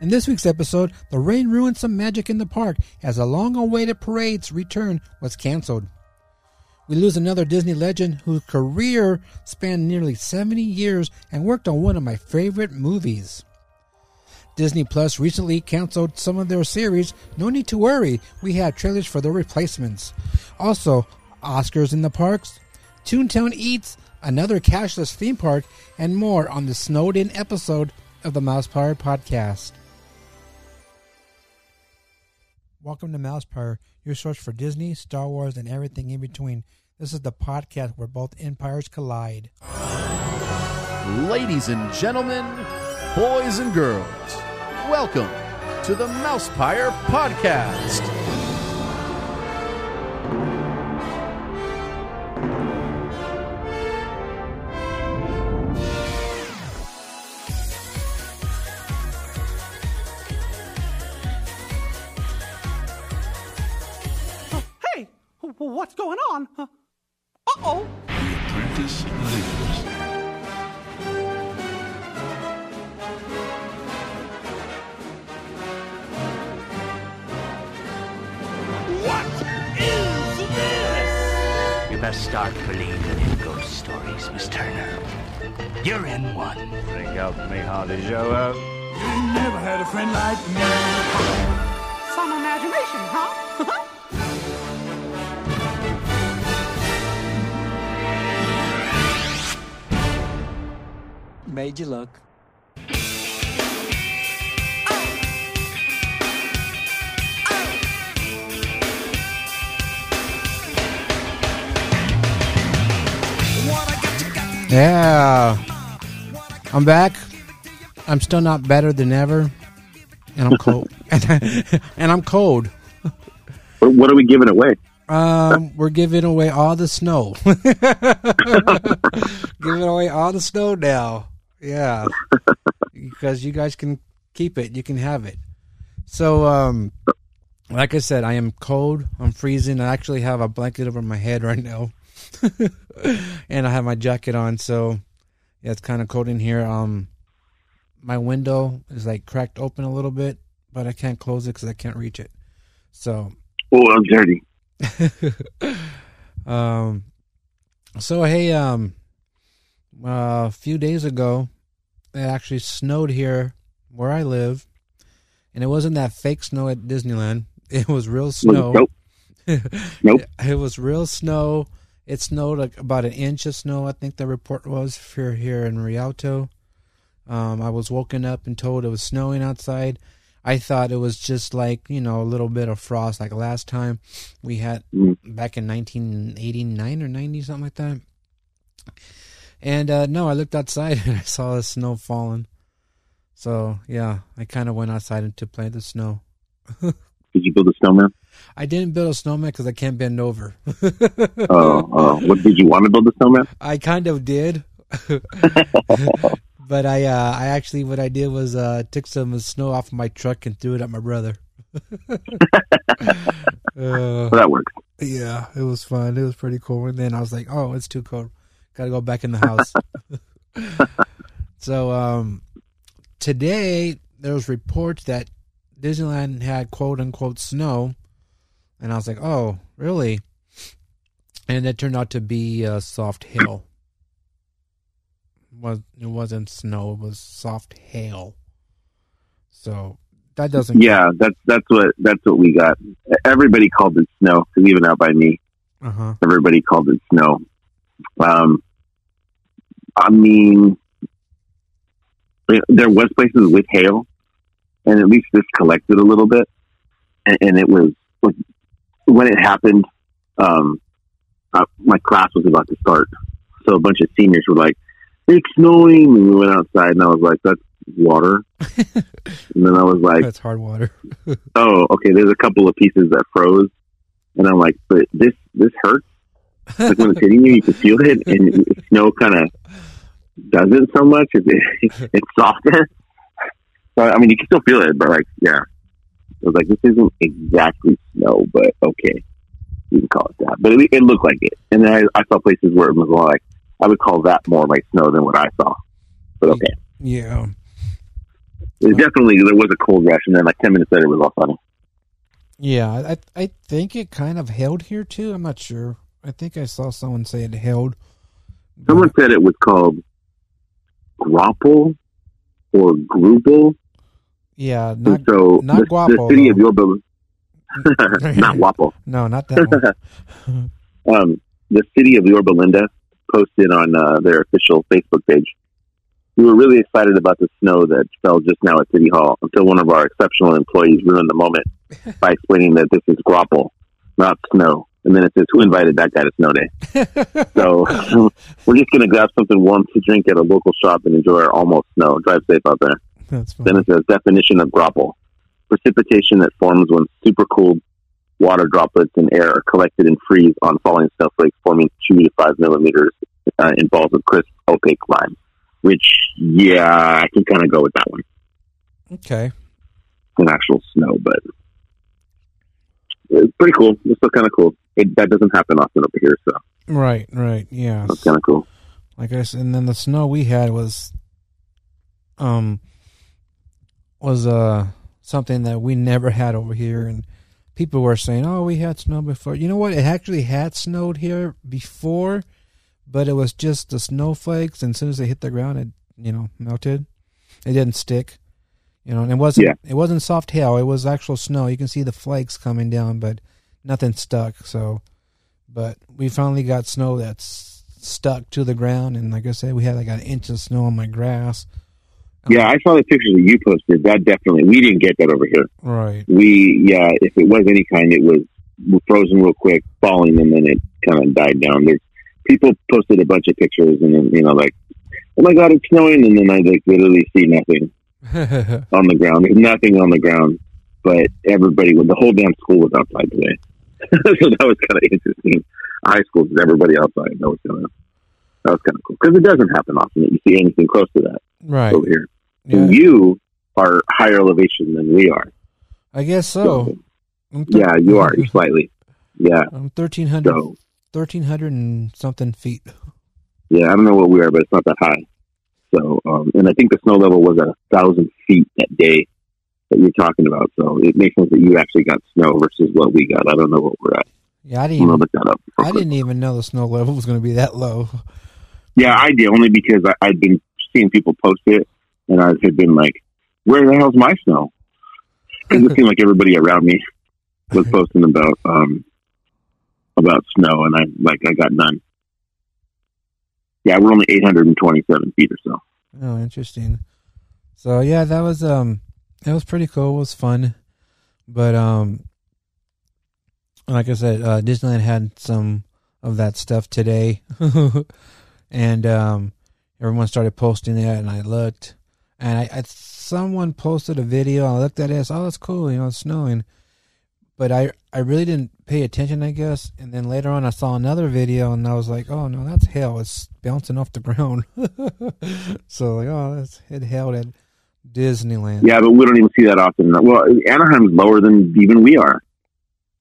In this week's episode, the rain ruined some magic in the park as a long awaited parade's return was canceled. We lose another Disney legend whose career spanned nearly 70 years and worked on one of my favorite movies. Disney Plus recently canceled some of their series. No need to worry, we have trailers for their replacements. Also, Oscars in the parks, Toontown Eats, another cashless theme park, and more on the snowed in episode of the Mousepire podcast. Welcome to Mousepire, your source for Disney, Star Wars, and everything in between. This is the podcast where both empires collide. Ladies and gentlemen, boys and girls, welcome to the Mousepire Podcast. What's going on? Uh oh. The apprentice lives. What is this? You best start believing in ghost stories, Miss Turner. You're in one. Think help me hardly show up. You never had a friend like me. Some imagination, huh? Made you look. Yeah. I'm back. I'm still not better than ever. And I'm cold. and, I'm cold. What what are we giving away? Um, we're giving away all the snow. giving away all the snow now. Yeah. because you guys can keep it. You can have it. So, um, like I said, I am cold. I'm freezing. I actually have a blanket over my head right now. and I have my jacket on, so yeah, it's kind of cold in here. Um, my window is like cracked open a little bit, but I can't close it because I can't reach it. So, Oh, I'm dirty. um, so hey, um, uh, a few days ago, it actually snowed here where I live, and it wasn't that fake snow at Disneyland. It was real snow. Nope. Nope. It was real snow. It snowed like about an inch of snow. I think the report was for here in Rialto. Um, I was woken up and told it was snowing outside. I thought it was just like you know a little bit of frost, like last time we had Mm. back in 1989 or 90, something like that. And uh, no, I looked outside and I saw the snow falling. So yeah, I kind of went outside and to play the snow. Did you build a snowman? I didn't build a snowman because I can't bend over. Oh, oh. What did you want to build a snowman? I kind of did, but I uh, I actually what I did was uh, took some snow off my truck and threw it at my brother. uh, Well, that works. yeah, it was fun. It was pretty cool. And then I was like, oh, it's too cold. Got to go back in the house. so um, today there was reports that Disneyland had quote unquote snow, and I was like, oh, really? And it turned out to be uh, soft hail. Was it wasn't snow? It was soft hail. So that doesn't. Yeah, that's that's what that's what we got. Everybody called it snow, even out by me, Uh huh. everybody called it snow. Um, I mean, there was places with hail, and at least this collected a little bit, and, and it was when it happened. Um, uh, my class was about to start, so a bunch of seniors were like, "It's snowing," and we went outside, and I was like, "That's water," and then I was like, That's hard water. oh, okay, there's a couple of pieces that froze. And I'm like, but this, this hurts. Like when it's hitting you, you can feel it. And snow kind of doesn't so much. It, it's softer. So, I mean, you can still feel it, but like, yeah. I was like, this isn't exactly snow, but okay. You can call it that. But it, it looked like it. And then I, I saw places where it was more like, I would call that more like snow than what I saw. But okay. Yeah. It definitely there was a cold rush, and then like ten minutes later, it was all sunny. Yeah, I I think it kind of held here too. I'm not sure. I think I saw someone say it held. Someone said it was called Grapple or Grupple. Yeah, not and so not the, the city though. of Yorba, not Wapo. no, not that one. um, the city of Yorba Linda posted on uh, their official Facebook page. We were really excited about the snow that fell just now at City Hall until one of our exceptional employees ruined the moment by explaining that this is grapple, not snow. And then it says, "Who invited that guy to snow day?" so we're just going to grab something warm to drink at a local shop and enjoy our almost snow. Drive safe out there. That's Then it says definition of grapple: precipitation that forms when supercooled water droplets in air are collected and freeze on falling snowflakes, forming two to five millimeters uh, in balls of crisp, opaque rime. Which, yeah, I can kind of go with that one. Okay. An actual snow, but it's pretty cool. It's still kind of cool. It, that doesn't happen often over here, so Right, right. Yeah. that's kind of cool. Like I said, and then the snow we had was, um, was uh something that we never had over here, and people were saying, "Oh, we had snow before." You know what? It actually had snowed here before, but it was just the snowflakes, and as soon as they hit the ground, it you know melted. It didn't stick, you know, and it wasn't Yeah. it wasn't soft hail. It was actual snow. You can see the flakes coming down, but nothing stuck. So, but we finally got snow that's stuck to the ground, and like I said, we had like an inch of snow on my grass. Yeah, I saw the pictures that you posted. That definitely, we didn't get that over here. Right. we yeah if it was any kind it was frozen real quick falling and then it kind of died down there's people posted a bunch of pictures and then you know like oh my god it's snowing and then i like literally see nothing on the ground there's nothing on the ground but everybody the whole damn school was outside today. So that was kind of interesting high school is everybody outside that was kind of that was kind of cool. Because it doesn't happen often that you see anything close to that right. over here. Yeah, and you are higher elevation than we are. I guess so. I'm thir- yeah you are slightly. Yeah. I'm 1300, So 1300 and something feet. yeah, I don't know what we are, but it's not that high. So, um, and I think the snow level was a thousand feet that day that you're talking about. So it makes sense that you actually got snow versus what we got. I don't know what we're at. Yeah, I didn't. Look that up. I quick. didn't even know the snow level was going to be that low. Yeah, I did only because I, I'd been seeing people post it, and I had been like, "Where the hell's my snow?" Because it seemed like everybody around me was posting about um about snow, and I like I got none. Yeah, we're only 827 feet or so. Oh, interesting. So yeah, that was um, it was pretty cool. It was fun, but um, like I said, uh, Disneyland had some of that stuff today, and um, everyone started posting it, and I looked, and I, I someone posted a video. I looked at it. I said, oh, that's cool. You know, it's snowing, but I I really didn't pay attention, I guess. And then later on, I saw another video, and I was like, oh no, that's hail. It's bouncing off the ground. so like, oh, that's it at Disneyland. Yeah, but we don't even see that often. Well, Anaheim's lower than even we are.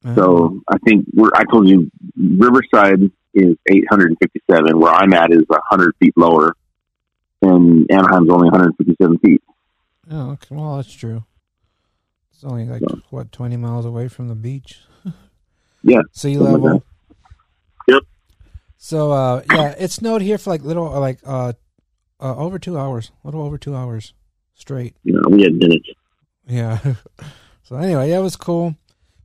Uh-huh. So I think we're. I told you, Riverside is 857. Where I'm at is 100 feet lower, and Anaheim's only 157 feet. oh, okay. well, that's true. It's only like So- what twenty miles away from the beach. Yeah, sea something like level. Yep. So uh, yeah, it snowed here for like little uh, like uh, uh over two hours, a little over two hours straight. You know, we had minutes. Yeah. so anyway, yeah, it was cool.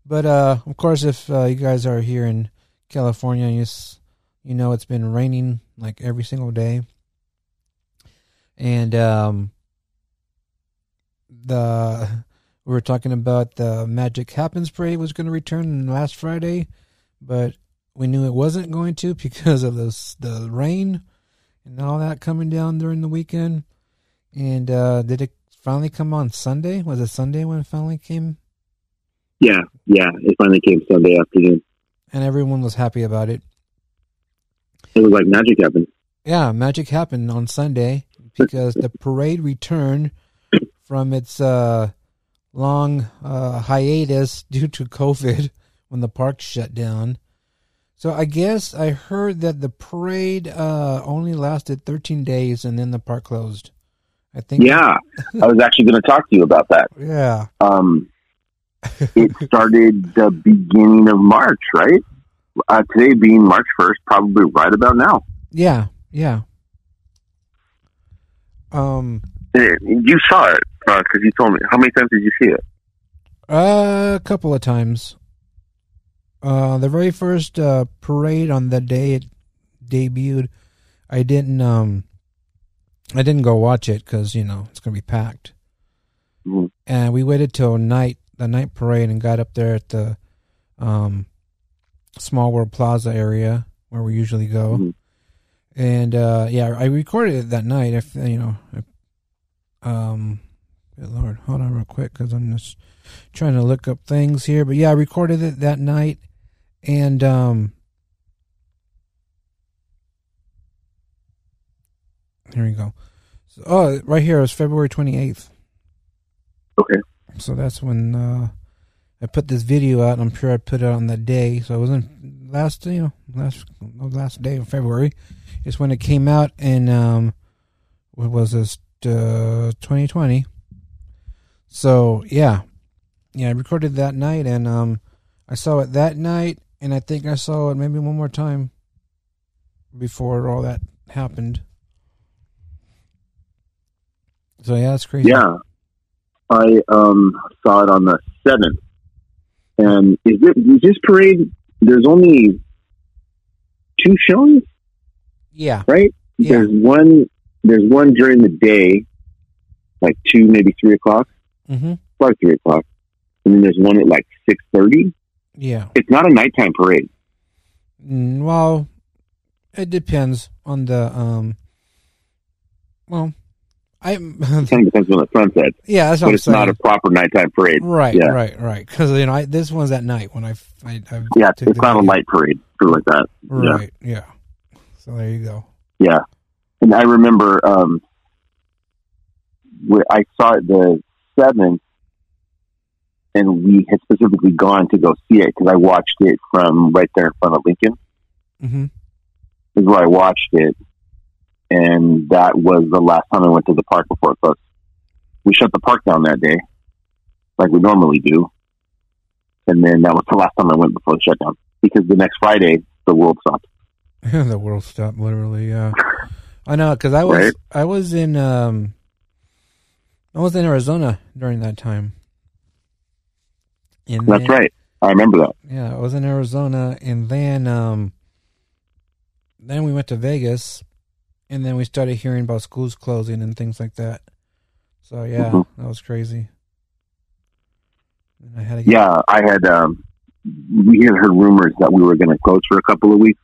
But uh, of course, if uh, you guys are here in California, you you know it's been raining like every single day, and um, the we were talking about the Magic Happens parade was going to return last Friday, but we knew it wasn't going to because of this the rain and all that coming down during the weekend. And uh, did it finally come on Sunday? Was it Sunday when it finally came? Yeah, yeah. It finally came Sunday afternoon. And everyone was happy about it. It was like magic happened. Yeah, magic happened on Sunday because the parade returned from its uh, long uh, hiatus due to COVID when the park shut down. So I guess I heard that the parade uh, only lasted 13 days and then the park closed. I think. Yeah, I was actually going to talk to you about that. Yeah. Um, I was actually going to talk to you about that. Yeah. It started the beginning of March, right? Uh, today being March first, probably right about now. Yeah. Yeah. Um. You saw it because you told me. How many times did you see it? Uh, a couple of times. Uh, the very first uh, parade on the day it debuted, I didn't um, I didn't go watch it because you know it's gonna be packed. Mhm. And we waited till night, the night parade, and got up there at the um, Small World Plaza area where we usually go. Mhm. And uh, yeah, I recorded it that night. If you know, um, good lord, hold on real quick because I'm just trying to look up things here. But yeah, I recorded it that night, and um, here we go. So, oh, right here is February 28th. Okay. So that's when uh, I put this video out. I'm sure I put it on that day. So it wasn't last, you know, last last day of February. It's when it came out, and um, what was this? Uh, 2020. So yeah, yeah, I recorded that night, and um, I saw it that night, and I think I saw it maybe one more time before all that happened. So yeah, that's crazy. Yeah, I um, saw it on the seventh. And is it is this parade? There's only two showings, yeah, right? Yeah. There's one. There's one during the day, like two, maybe three o'clock. hmm Probably three o'clock. And then there's one at like six thirty. yeah. It's not a nighttime parade. Mm, well, it depends on the um. Well, I kind of depends on the sunset, yeah, that's what but it's saying. not a proper nighttime parade. right, yeah. right, right. Because you know, I, this one's at night when I, I, I Yeah, it's the not a light parade, something like that. Yeah. Right. Yeah. So there you go. Yeah, and I remember um, where I saw it the seventh, and we had specifically gone to go see it because I watched it from right there in front of Lincoln. Mm-hmm. Is where I watched it, and that was the last time I went to the park before it closed. We shut the park down that day, like we normally do, and then that was the last time I went before the shutdown because the next Friday the world stopped. the world stopped literally. Yeah. I know because I was Right. I was in um I was in Arizona during that time. And That's then- right. I remember that. Yeah, I was in Arizona, and then um, then we went to Vegas, and then we started hearing about schools closing and things like that. So yeah, Mhm. that was crazy. And I had Yeah, I had. Um, we had heard rumors that we were going to close for a couple of weeks,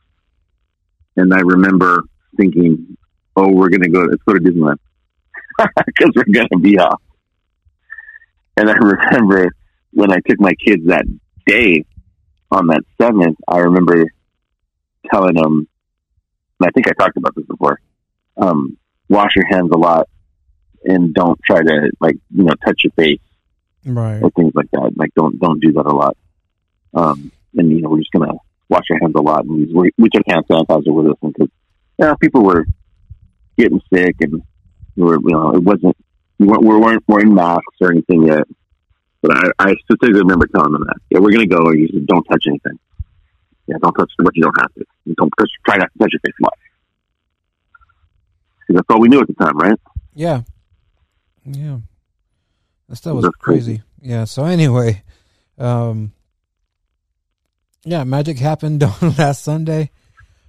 and I remember thinking, "Oh, we're going to go. Let's go to Disneyland because we're going to be off." And I remember when I took my kids that day on that seventh. I remember telling them, and I think I talked about this before. Um, wash your hands a lot, and don't try to like you know touch your face right. or things like that. Like don't don't do that a lot. Um, and you know we're just gonna wash our hands a lot, and we we, we took hand sanitizer with us because you know, people were getting sick, and we were you know it wasn't we weren't we weren't wearing masks or anything yet. But I, I specifically remember telling them that yeah we're gonna go, and you just don't touch anything. Yeah, don't touch the what you don't have to. You don't touch, try not to touch your face a lot. 'Cause that's all we knew at the time, right? Yeah, yeah. That stuff was crazy. crazy. Yeah. So anyway, um, yeah, magic happened on last Sunday.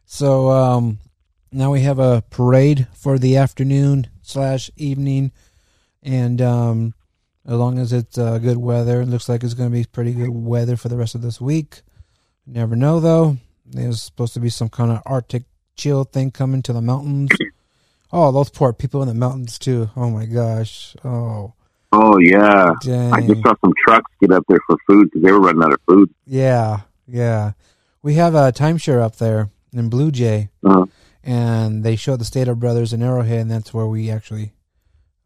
So um, now we have a parade for the afternoon slash evening, and um, as long as it's uh, good weather, it looks like it's going to be pretty good weather for the rest of this week. Never know though. There's supposed to be some kind of Arctic chill thing coming to the mountains. Oh, those poor people in the mountains too. Oh my gosh. Oh, Oh yeah, dang. I just saw some trucks get up there for food because they were running out of food. Yeah, yeah. We have a timeshare up there in Blue Jay, Uh-huh. and they show the Stater Brothers in Arrowhead, and that's where we actually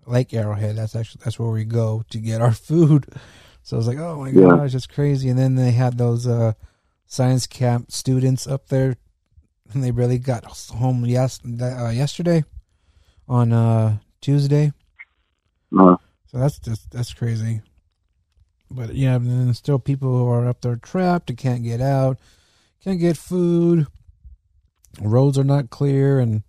Lake Arrowhead. That's actually that's where we go to get our food. So I was like, oh my Yeah. gosh, it's crazy. And then they had those uh, science camp students up there, and they really got home yes uh, yesterday on uh, Tuesday. Uh, So that's just that's crazy. But yeah, and then still people who are up there trapped and can't get out, can't get food. Roads are not clear, and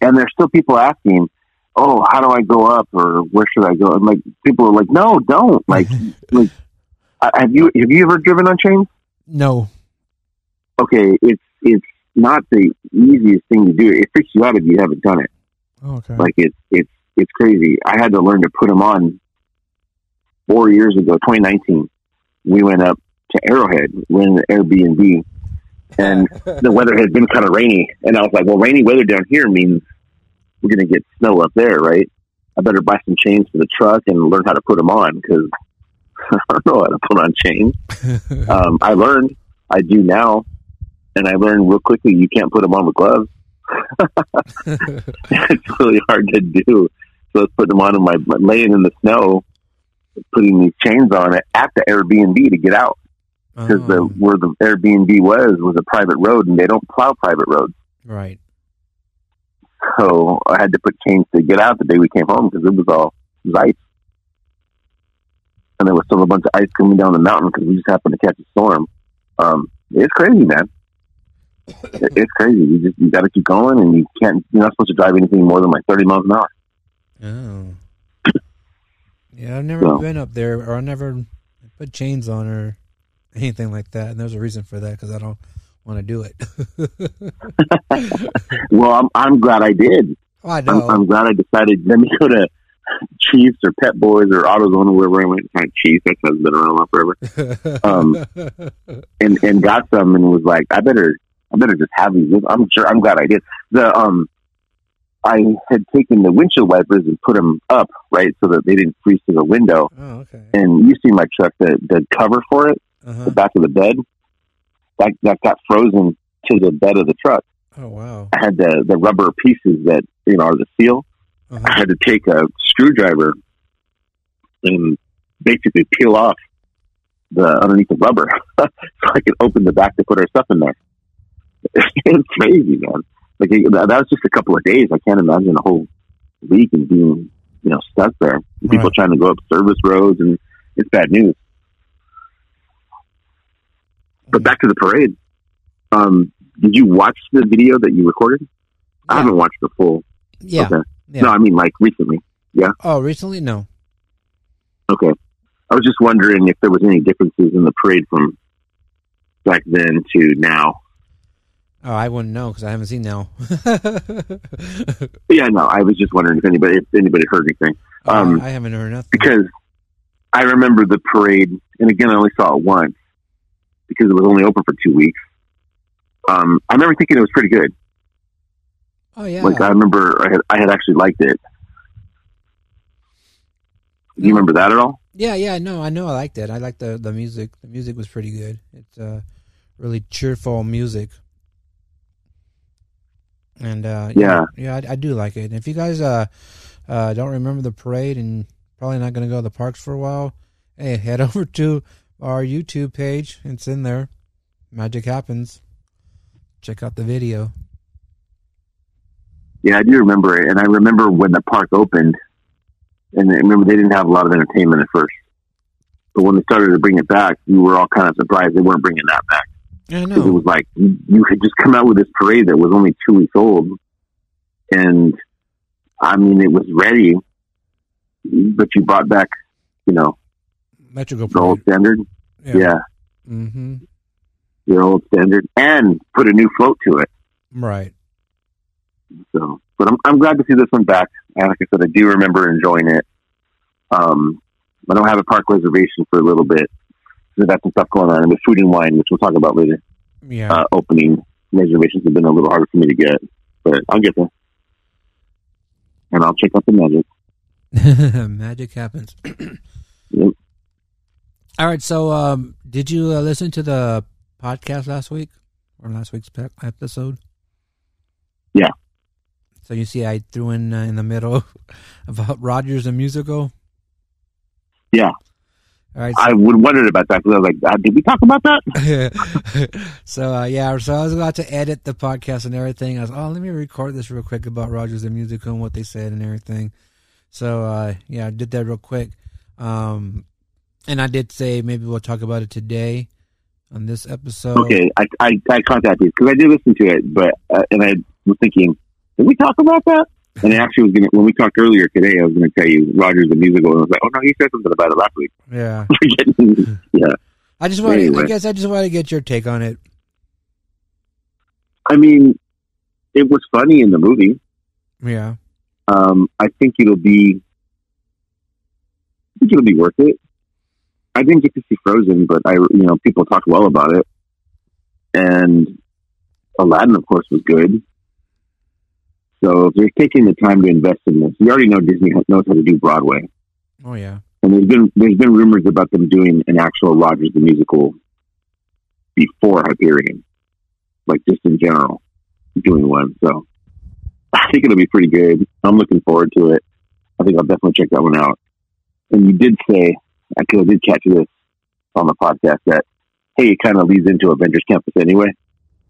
and there's still people asking, "Oh, how do I go up?" or "Where should I go?" And like people are like, "No, don't." Like, like, uh, have you have you ever driven on chains? no, Okay, it's it's not the easiest thing to do. It freaks you out if you haven't done it. Oh, okay, Like it's it's it's crazy. I had to learn to put them on four years ago, 2019. We went up to Arrowhead, we in an Airbnb, and the weather had been kind of rainy. And I was like, well, rainy weather down here means we're going to get snow up there, right? I better buy some chains for the truck and learn how to put them on because I don't know how to put on chains. Um, I learned, I do now, and I learned real quickly you can't put them on with gloves. it's really hard to do. So I was putting them on in my, laying in the snow, putting these chains on it at the Airbnb to get out because the Oh, where the Airbnb was was a private road and they don't plow private roads. right. So I had to put chains to get out the day we came home because it was all it was ice, and there was still a bunch of ice coming down the mountain because we just happened to catch a storm. Um, it's crazy, man. It- it's crazy. You just you got to keep going, and you can't. You're not supposed to drive anything more than like 30 miles an hour. Oh, yeah, I've never So- been up there, or I never put chains on or anything like that. And there's a reason for that because I don't want to do it. Well, I'm I'm glad I did. oh, I I'm, know. I'm glad I decided. Let me go to Chiefs or Pep Boys or AutoZone or wherever I went. Chiefs. Has been around forever. um, and and got some and was like, I better I better just have these. I'm sure I'm glad I did. The um, I had taken the windshield wipers and put them up right so that they didn't freeze to the window. oh, okay. And you see my truck, the the cover for it, the Uh-huh. back of the bed, that that got frozen to the bed of the truck. Oh, wow. I had the the rubber pieces that you know are the seal. I Uh-huh. had to take a screwdriver and basically peel off the underneath the rubber so I could open the back to put our stuff in there. it's crazy, man. Like that was just a couple of days. I can't imagine a whole week and being you know stuck there. And People Right. trying to go up service roads and it's bad news. But back to the parade. Um, did you watch the video that you recorded? I haven't watched the full. Yeah. Okay. Yeah. No, I mean like recently. Yeah. Oh, recently? No. Okay. I was just wondering if there was any differences in the parade from back then to now. Oh, I wouldn't know because I haven't seen now. Yeah, no, I was just wondering if anybody if anybody heard anything. Um, I haven't heard nothing. Because I remember the parade and again I only saw it once because it was only open for two weeks. Um, I remember thinking it was pretty good. oh, yeah. Like I remember I had I had actually liked it. Do you remember that at all? Yeah, yeah, no, I know I liked it. I liked the the music. The music was pretty good. It's uh really cheerful music. And uh Yeah. yeah, I, I do like it. And if you guys uh uh don't remember the parade and probably not going to go to the parks for a while, hey, head over to our YouTube page. It's in there. Magic happens. Check out the video. Yeah, I do remember it, and I remember when the park opened, and I remember they didn't have a lot of entertainment at first, but when they started to bring it back, we were all kind of surprised they weren't bringing that back I because it was like you, you had just come out with this parade that was only two weeks old, and I mean it was ready, but you brought back, you know, Metro Go the old standard, yeah, Mm-hmm. the old standard, and put a new float to it. Right. So, but I'm I'm glad to see this one back. And like I said, I do remember enjoying it. Um, I don't have a park reservation for a little bit. So got some stuff going on, and with food and wine, which we'll talk about later. Yeah. Uh, opening reservations have been a little harder for me to get, but I'll get there, and I'll check out the magic. Magic happens. Yep. All right. So, um, did you uh, listen to the podcast last week or last week's pe- episode? Yeah. So you see, I threw in uh, in the middle about Rogers the musical. Yeah. Right. I would wondered about that because I was like, uh, did we talk about that? so uh, yeah, so I was about to edit the podcast and everything. I was, oh, let me record this real quick about Rogers the musical and what they said and everything. So uh, yeah, I did that real quick. Um, and I did say maybe we'll talk about it today on this episode. Okay, I I, I that because I did listen to it, but uh, and I was thinking, did we talk about that? And I actually was gonna when we talked earlier today, I was gonna tell you Rogers the musical, and I was like, oh no, he said something about it last week. Yeah. Yeah, I just wanted. I guess I just wanted to get your take on it. I mean, it was funny in the movie. Yeah. Um, I think it'll be, I think it'll be worth it. I didn't get to see Frozen, but I, you know, people talk well about it, and Aladdin, of course, was good. So if they're taking the time to invest in this, you already know Disney knows how to do Broadway, Oh yeah. and there's been there's been rumors about them doing an actual Rogers the musical before Hyperion, like just in general, doing one. So I think it'll be pretty good. I'm looking forward to it. I think I'll definitely check that one out. And you did say, actually, I did catch this on the podcast that hey, it kind of leads into Avengers Campus anyway,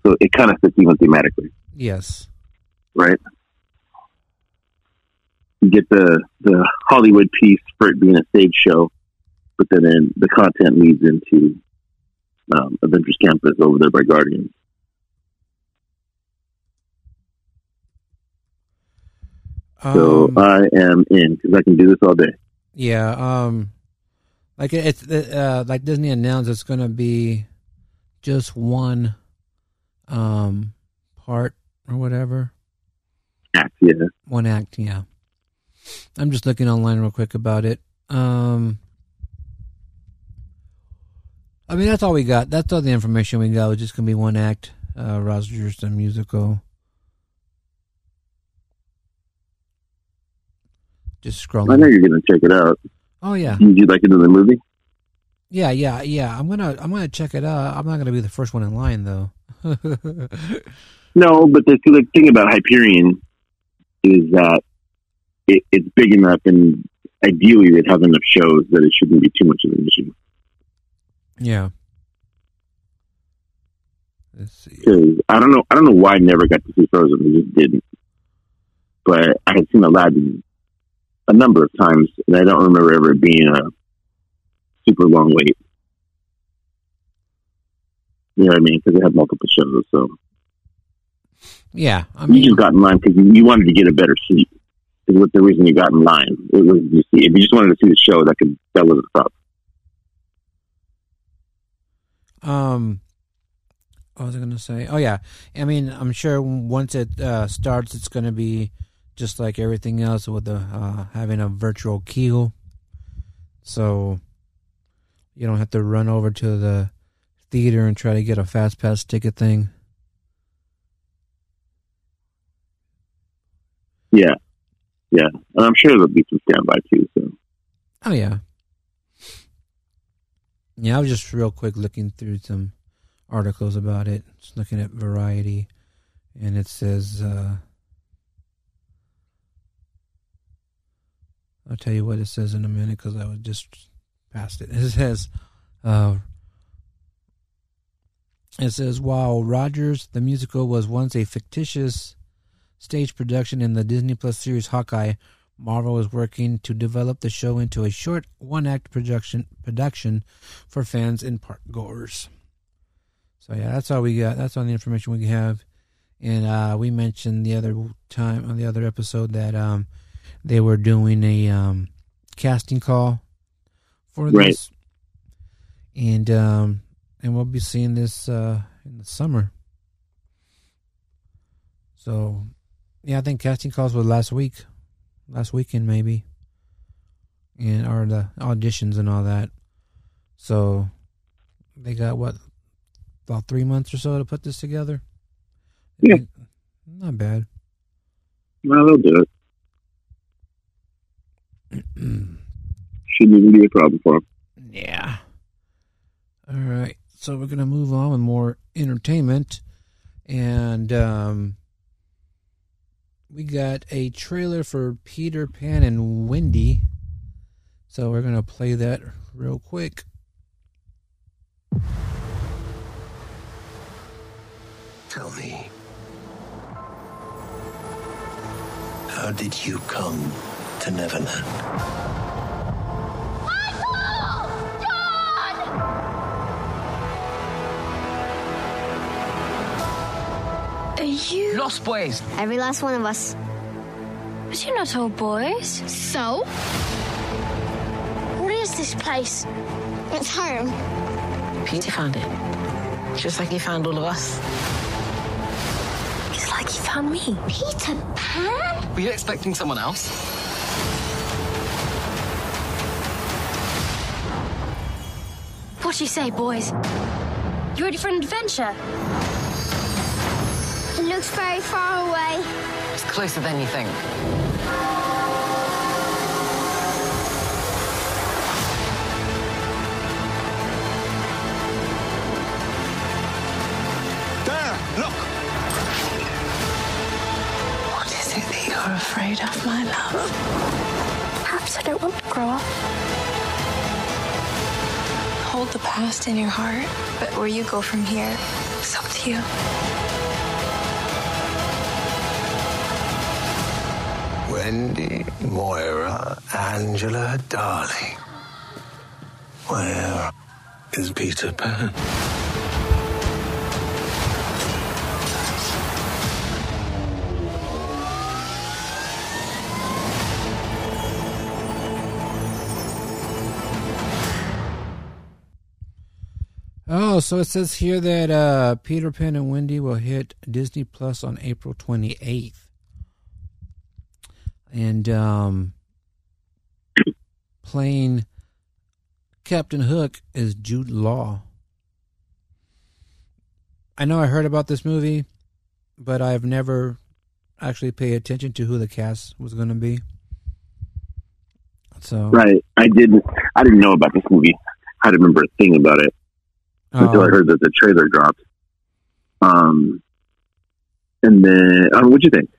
so it kind of fits even thematically, Yes. right? You get the the Hollywood piece for it being a stage show, but then in, the content leads into um, Avengers Campus over there by Guardians. So Um, I am in because I can do this all day. yeah. Um, like it's uh, like Disney announced it's gonna be just one, um, part or whatever. Act, yeah. One act. Yeah. I'm just looking online real quick about it. Um. I mean, that's all we got. That's all the information we got. It's just gonna be one act. Uh, Rogers the musical. Just scrolling. I know you're going to check it out. Oh yeah, Did you like it in the movie? yeah, yeah, yeah. I'm gonna, I'm gonna check it out. I'm not gonna be the first one in line though. No, but the, the thing about Hyperion is that it, it's big enough, and ideally, they'd have enough shows that it shouldn't be too much of an issue. yeah. Let's see. I don't know, I don't know why I never got to see Frozen. I just didn't. But I had seen Aladdin a number of times, and I don't remember ever being a super long wait. You know what I mean? Because they had multiple shows, so Yeah, I you just got in line because you wanted to get a better seat. Is what the reason you got in line. It was you see, if you just wanted to see the show, that could that wasn't tough. Um, what was I going to say? Oh yeah, I mean, I'm sure once it uh, starts, it's going to be just like everything else with the uh, having a virtual queue, so you don't have to run over to the theater and try to get a fast pass ticket thing. Yeah, yeah, and I'm sure there'll be some standby too. So Oh yeah, yeah. I was just real quick looking through some articles about it, just looking at Variety, and it says. Uh, I'll tell you what it says in a minute because I was just past it. It says, uh, it says, while Rogers the musical was once a fictitious stage production in the Disney Plus series Hawkeye, Marvel is working to develop the show into a short one-act production production for fans and park goers. So yeah, that's all we got. That's all the information we have. And uh, we mentioned the other time on the other episode that um, they were doing a um, casting call for Right. this, and um, and we'll be seeing this uh, in the summer. So, yeah, I think casting calls were last week, last weekend maybe, and or the auditions and all that. So, they got what about three months or so to put this together. Yeah. not bad. well, they'll do it. Shouldn't even be a problem for them. Yeah. All right. So we're gonna move on with more entertainment, and um, we got a trailer for Peter Pan and Wendy. So we're gonna play that real quick. Tell me. How did you come to Neverland. Are you Lost Boys. every last one of us? But you're not all boys. So? What is this place? It's home. Peter found it. Just like he found all of us. It's like he found me. Peter Pan? Were you expecting someone else? What do you say, boys? You ready for an adventure? It looks very far away. It's closer than you think. There, look! What is it that you're afraid of, my love? Perhaps I don't want to grow up. Hold the past in your heart, but where you go from here, it's up to you. Wendy, Moira, Angela, darling. Where is Peter Pan? Oh, so it says here that uh, Peter Pan and Wendy will hit Disney Plus on April 28th. And um, playing Captain Hook is Jude Law. I know I heard about this movie, but I've never actually paid attention to who the cast was going to be. So, Right. I didn't. I didn't know about this movie. I didn't remember a thing about it until I um, heard that the trailer dropped. Um, and then, um, what'd you think?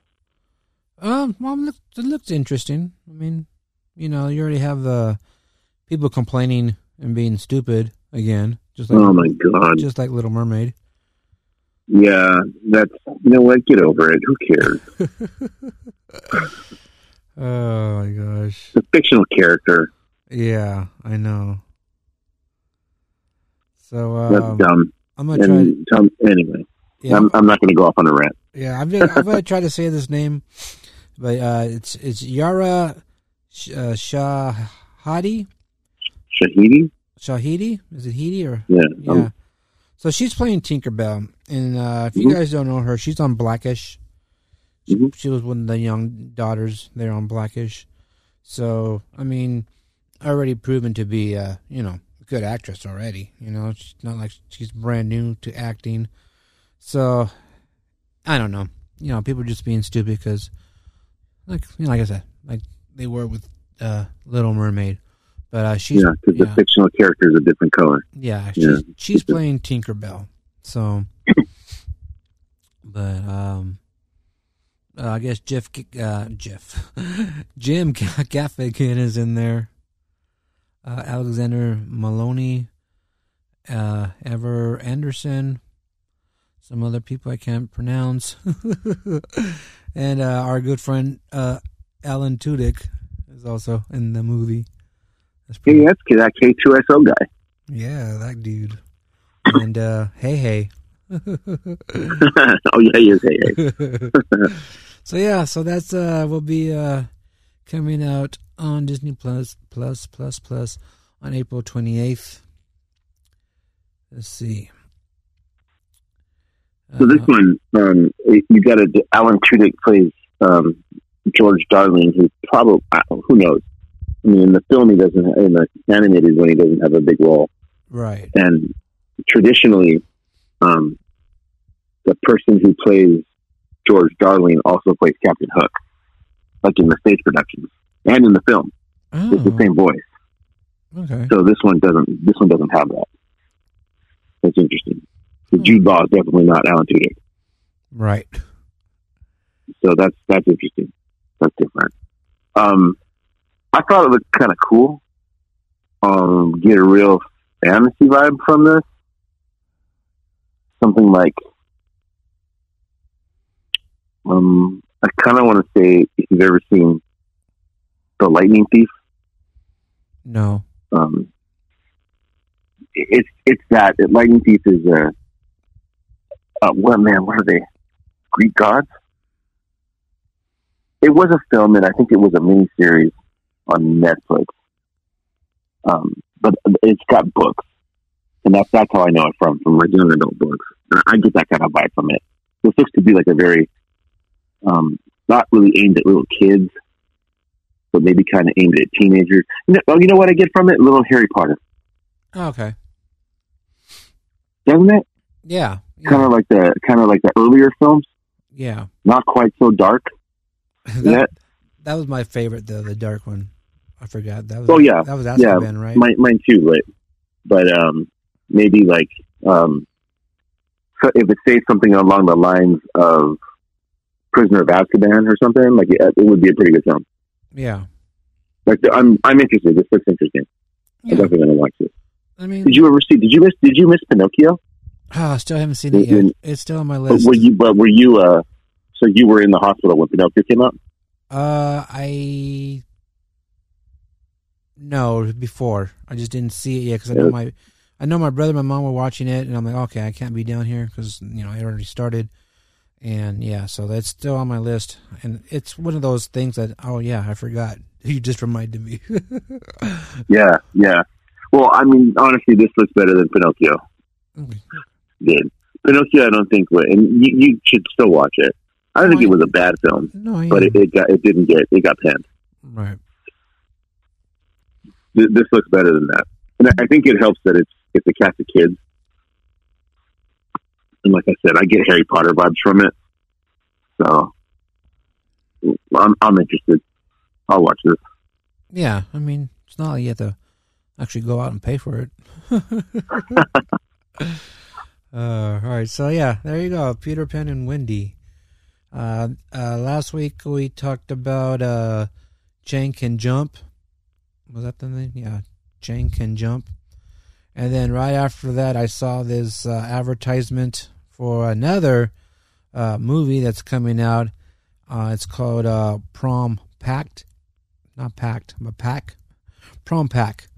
Um, well, it looks, it looks interesting. I mean, you know, you already have the people complaining and being stupid again, just like Oh my god! just like Little Mermaid. Yeah, that's you know what? Get over it. Who cares? Oh my gosh! A fictional character. Yeah, I know. So That's um, dumb. I'm gonna try. And um, anyway, Yeah, I'm, I'm not going to go off on a rant. yeah, I'm just, I'm gonna try to say this name, but uh, it's it's Yara Sh- uh, Shahadi Shahidi? Shahidi. Is it Hidi or Yeah. Yeah. um, so she's playing Tinkerbell, and uh, if you Mhm. guys don't know her, she's on Blackish. She, Mhm. she was one of the young daughters there on Blackish. So I mean, already proven to be, uh, you know, a good actress already. You know, she's not like she's brand new to acting. So I don't know. You know, people are just being stupid because, like, you know, like I said, like they were with uh, Little Mermaid. But uh, she's yeah, because the fictional character is a different color. Yeah, she's Yeah. she's playing Tinkerbell. So, but um, uh, I guess Jeff uh, Jeff Jim Gaffigan is in there. Uh, Alexander Molony, uh, Ever Anderson, some other people I can't pronounce, and uh, our good friend uh, Alan Tudyk is also in the movie. That's Hey, that's that K2SO guy. yeah, that dude. And uh hey hey. oh yeah, he is. Hey, hey. so yeah, so that's uh will be uh coming out on Disney Plus Plus Plus Plus on April 28th. Let's see. So this Uh, one, um, you got a Alan Tudyk plays um, George Darling, who probably who knows. I mean, in the film, he doesn't. In the animated one, he doesn't have a big role. right. And traditionally, um, the person who plays George Darling also plays Captain Hook, like in the stage productions and in the film. It's the Oh, same voice. okay. So this one doesn't. This one doesn't have that. That's interesting. So Hmm. Jude Law is definitely not Alan Tudyk. Right. So that's that's interesting. That's different. Um, I thought it looked kind of cool. Um, get a real fantasy vibe from this. Something like, um, I kind of want to say if you've ever seen the Lightning Thief? No. Um, it's it's that Lightning Thief is a uh, what man? What are they? Greek gods? It was a film, and I think it was a mini series on Netflix. Um, but it's got books, and that's that's how I know it from from young adult books. I get that kind of vibe from it. This looks to be like a very, um, not really aimed at little kids, but maybe kind of aimed at teenagers. You know, oh, you know what I get from it? Little Harry Potter, Okay. doesn't it? Yeah. Kind of like the kind of like the earlier films, Yeah. not quite so dark. that, yet. that was my favorite, though, the dark one. I forgot. That was Oh yeah, That was yeah, Azkaban, right? Mine, mine too, but but um, maybe like um, so if it says something along the lines of Prisoner of Azkaban or something, like it, it would be a pretty good film. yeah. Like I'm I'm interested. This looks interesting. Yeah. I'm definitely gonna watch it. I mean, Did you ever see? Did you miss? Did you miss Pinocchio? Ah, I still haven't seen it yet. It's still on my But list. were you? But were you? Uh, so you were in the hospital when Pinocchio came out? Uh, I no before. I just didn't see it yet because I know my, I know my brother, and my mom were watching it, and I'm like, okay, I can't be down here because you know it already started, and yeah, so that's still on my list, and it's one of those things that oh yeah, I forgot. You just reminded me. Yeah, yeah. Well, I mean, honestly, this looks better than Pinocchio Okay. Did. Pinocchio, I don't think, would, and you, you should still watch it. I don't think it was a bad film, no, yeah. but it, it got it didn't get it got panned. right. Th- This looks better than that, and I- I think it helps that it's it's a cast of kids. And like I said, I get Harry Potter vibes from it, so I'm I'm interested. I'll watch this. Yeah, I mean, it's not like you have to actually go out and pay for it. uh, all right, so yeah, there you go, Peter Pan and Wendy. Uh, uh, last week we talked about uh, Jane Can Jump. Was that the name? Yeah, Jane Can Jump. And then right after that, I saw this uh, advertisement for another uh, movie that's coming out. Uh, it's called uh, Prom Pact not packed, but pack, prom pact.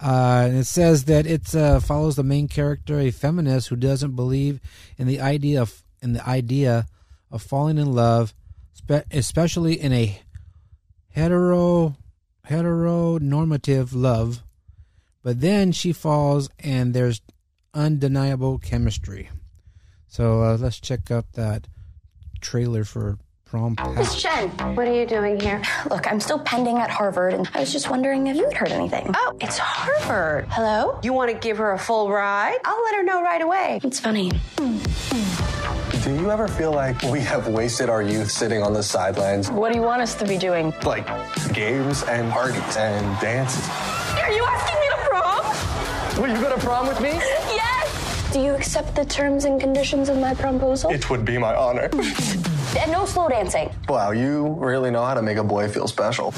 Uh, and it says that it uh, follows the main character, a feminist who doesn't believe in the idea of in the idea of falling in love, spe- especially in a hetero heteronormative love. But then she falls, and there's undeniable chemistry. So uh, let's check out that trailer for prom pact. Miss Chen, what are you doing here? Look, I'm still pending at Harvard, and I was just wondering if you had heard anything. Oh, it's Harvard. Hello? You want to give her a full ride? I'll let her know right away. It's funny. Do you ever feel like we have wasted our youth sitting on the sidelines? What do you want us to be doing? Like games and parties and dances. Are you asking me to prom? Will you go to prom with me? Yes! Do you accept the terms and conditions of my proposal? It would be my honor. and no slow dancing. Wow, you really know how to make a boy feel special.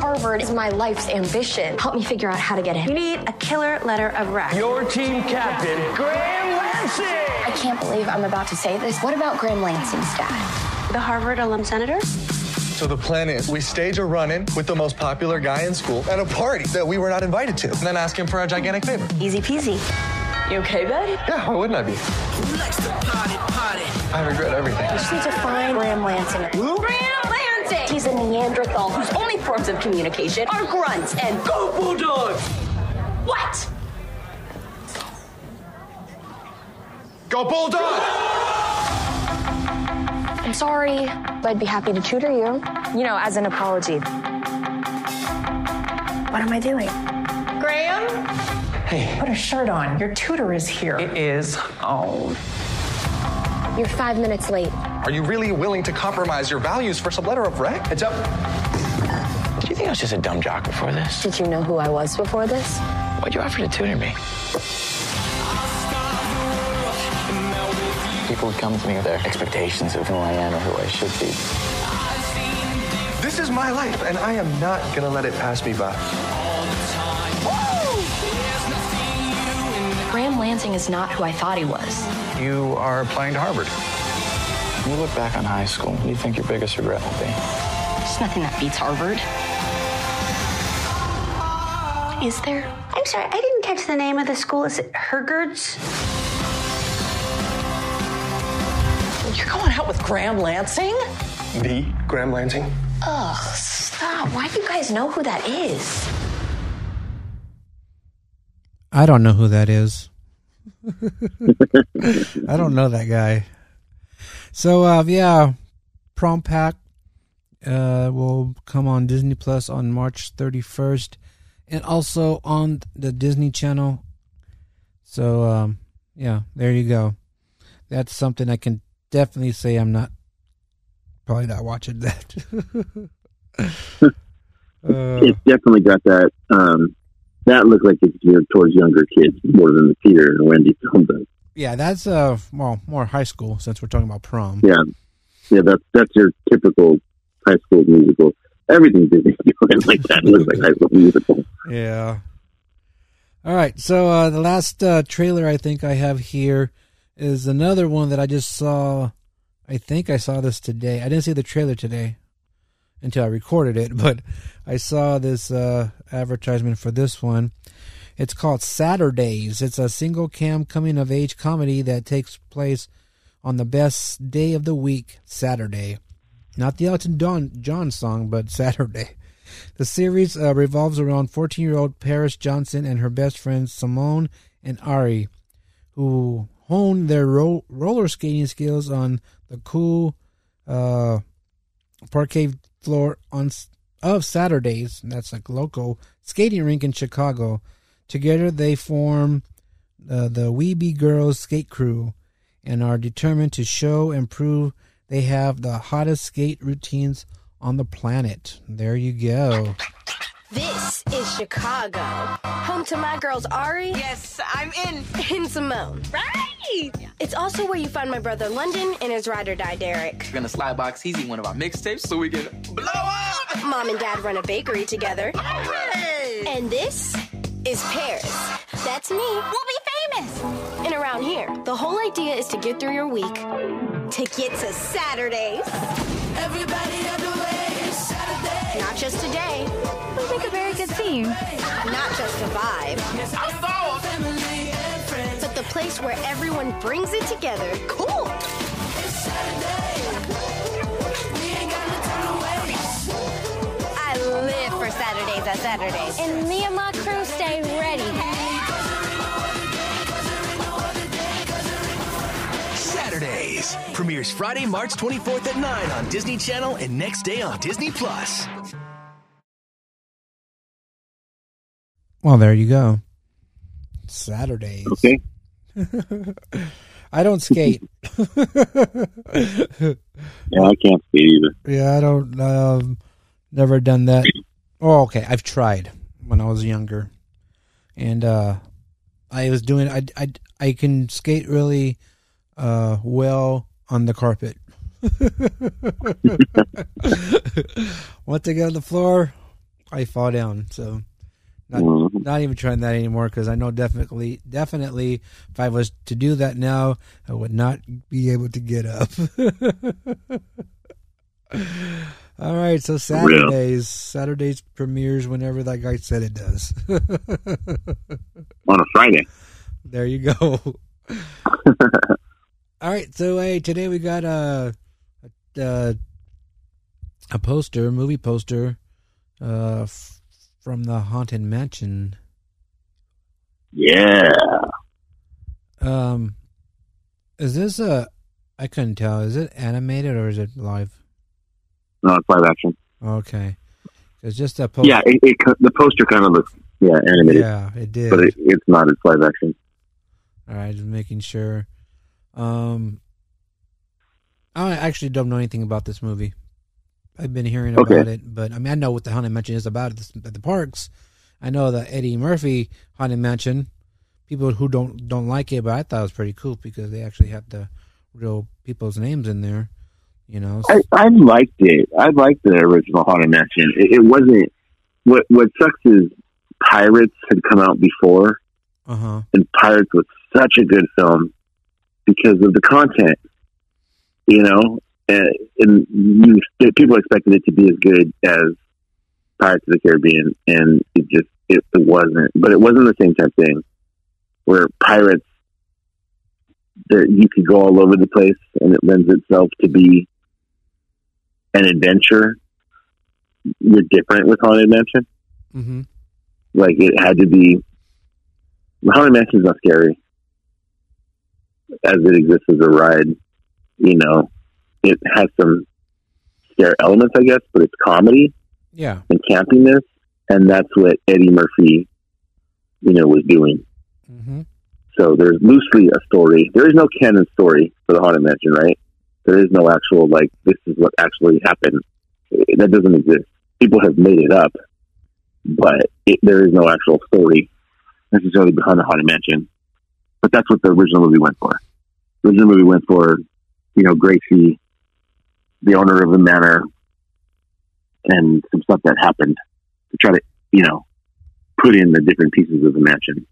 Harvard is my life's ambition. Help me figure out how to get in. You need a killer letter of rec. Your team captain, Graham Lansing! I can't believe I'm about to say this. What about Graham Lansing's dad? The Harvard alum senator? So the plan is we stage a run-in with the most popular guy in school at a party that we were not invited to, and then ask him for a gigantic favor. Easy peasy. You okay, bud? Yeah, why wouldn't I be? I regret everything. We just need to find Graham Lansing. Who? Graham Lansing! He's a Neanderthal whose only forms of communication are grunts and Go Bulldogs! what? Go Bulldogs! I'm sorry. But I'd be happy to tutor you. You know, as an apology. What am I doing? Graham? Hey. Put a shirt on. Your tutor is here. It is. Oh. You're five minutes late. Are you really willing to compromise your values for some letter of rec? Heads up. Did you think I was just a dumb jock before this? Did you know who I was before this? Why'd you offer to tutor me? People would come to me with their expectations of who I am or who I should be. This is my life, and I am not gonna let it pass me by. Graham Lansing is not who I thought he was. You are applying to Harvard. When you look back on high school, what do you think your biggest regret will be? There's nothing that beats Harvard. is there? I'm sorry, I didn't catch the name of the school. Is it Hergerd's? You're going out with Graham Lansing? The Graham Lansing? Ugh, stop. Why do you guys know who that is? I don't know who that is. I don't know that guy. So uh, yeah, Prom Pact uh, will come on Disney Plus on March 31st, and also on the Disney Channel. So um, yeah, there you go. That's something I can definitely say I'm not probably not watching that. uh, it's definitely got that. Um, that looked like it's geared towards younger kids more than the Peter and Wendy film does. yeah, that's uh well more high school since we're talking about prom. Yeah, yeah, that's that's your typical high school musical. Everything Disney's doing like that looks like high school musical. Yeah. All right. So uh, the last uh, trailer I think I have here is another one that I just saw. I think I saw this today. I didn't see the trailer today until I recorded it, but I saw this uh, advertisement for this one. It's called Saturdays. It's a single cam coming of age comedy that takes place on the best day of the week, Saturday. Not the Elton John song, but Saturday. The series uh, revolves around 14 year old Paris Johnson and her best friends Simone and Ari, who hone their ro- roller skating skills on the cool uh, parquet floor on of Saturdays. and That's like local skating rink in Chicago. Together they form uh, the Weeby Girls Skate Crew and are determined to show and prove they have the hottest skate routines on the planet. There you go. This is Chicago, home to my girls Ari. Yes, I'm in. And Simone. Right. It's also where you find my brother London and his ride or die Derek. We're gonna slide box Easy one of our mixtapes so we can blow up. Mom and Dad run a bakery together. And this is Paris. That's me. We'll be famous. And around here, the whole idea is to get through your week, to get to Saturdays. Everybody everywhere, Saturday. Not just a day. We make a very good theme. Not just a vibe. But the place where everyone brings it together. Cool. I live for Saturdays at Saturdays. And me and my crew stay ready. Saturdays premieres Friday, March 24th at 9 on Disney Channel and next day on Disney Plus. Well, there you go. Saturdays. Okay. I don't skate. Yeah, I can't skate either. Yeah, I don't. Um, never done that. Oh, okay. I've tried when I was younger, and uh, I was doing. I I I can skate really uh, well on the carpet. Once I get on the floor, I fall down. So, not not even trying that anymore because I know definitely definitely if I was to do that now, I would not be able to get up. All right, so Saturdays, Saturdays premieres whenever that guy said it does. On a Friday. There you go. All right, so hey, today we got a a, a poster, a movie poster, uh, f- from the Haunted Mansion. Yeah. Um, is this a? I couldn't tell. Is it animated or is it live? No, it's live action. Okay, it's just a poster. Yeah, it, it, the poster kind of looks yeah animated. Yeah, it did. but it, it's not. It's live action. All right, just making sure. Um, I actually don't know anything about this movie. I've been hearing about Okay. it, but I mean, I know what the Haunted Mansion is about at the, at the parks. I know the Eddie Murphy Haunted Mansion. People who don't don't like it, but I thought it was pretty cool because they actually have the real people's names in there. You know, I, I liked it. I liked the original Haunted Mansion. It, it wasn't. What What sucks is Pirates had come out before, uh huh. and Pirates was such a good film because of the content. You know, and, and you, people expected it to be as good as Pirates of the Caribbean, and it just it, it wasn't, but it wasn't the same type thing where pirates that you could go all over the place and it lends itself to be an adventure. You're different with Haunted Mansion. Mm-hmm. Like it had to be. Haunted Mansion's not scary as it exists as a ride. You know, it has some scare elements, I guess, but it's comedy Yeah. and campiness, and that's what Eddie Murphy, you know, was doing. Mm-hmm. So there's loosely a story. There is no canon story for the Haunted Mansion, right? There is no actual like this is what actually happened. That doesn't exist. People have made it up, but it, there is no actual story necessarily behind the Haunted Mansion. But that's what the original movie went for. The original movie went for, you know, Gracie, the owner of the manor, and some stuff that happened to try to, you know, put in the different pieces of the mansion.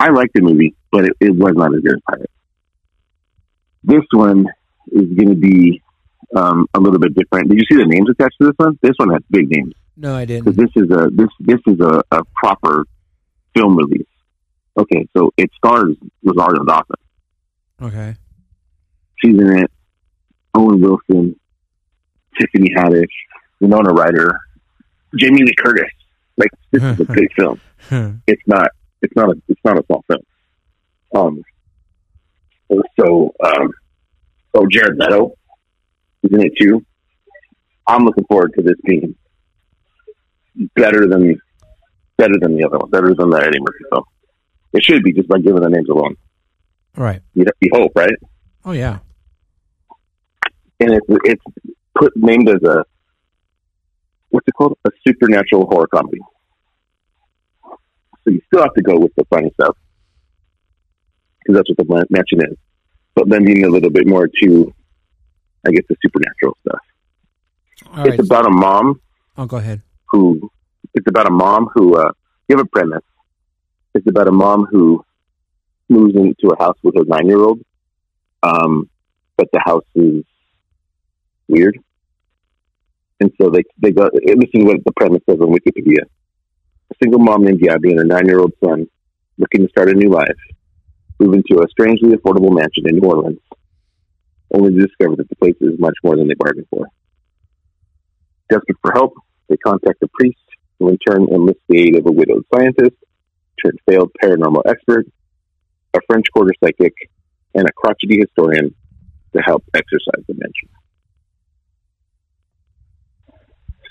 I liked the movie, but it, it was not as good as Pirates. This one is going to be um, a little bit different. Did you see the names attached to this one? This one has big names No, I didn't. this is a this this is a, a proper film release. Okay, so it stars Rosario Dawson. Okay. She's in it. Owen Wilson, Tiffany Haddish, Winona Ryder, Jamie Lee Curtis. Like this is a big film. It's not. It's not a. It's not a small film. Um. So, um, oh, Jared Leto is in it too. I'm looking forward to this being better than better than the other one, better than the Eddie Murphy film. It should be just by giving the names alone. Right. You, you hope, right? Oh yeah. And it's it's put named as a what's it called? A supernatural horror comedy. So you still have to go with the funny stuff because that's what the man- mansion is, but then lending a little bit more to, I guess, the supernatural stuff. All it's right. about a mom Oh, go ahead. who it's about a mom who uh, you have a premise. It's about a mom who moves into a house with her nine year old, um, but the house is weird, and so they they go. This is what the premise says on Wikipedia: a single mom named Gabby and her nine year old son, looking to start a new life, move into a strangely affordable mansion in New Orleans, only to discover that the place is much more than they bargained for. Desperate for help, they contact a priest, who in turn enlists the aid of a widowed scientist, turned failed paranormal expert, a French quarter psychic, and a crotchety historian to help exorcise the mansion.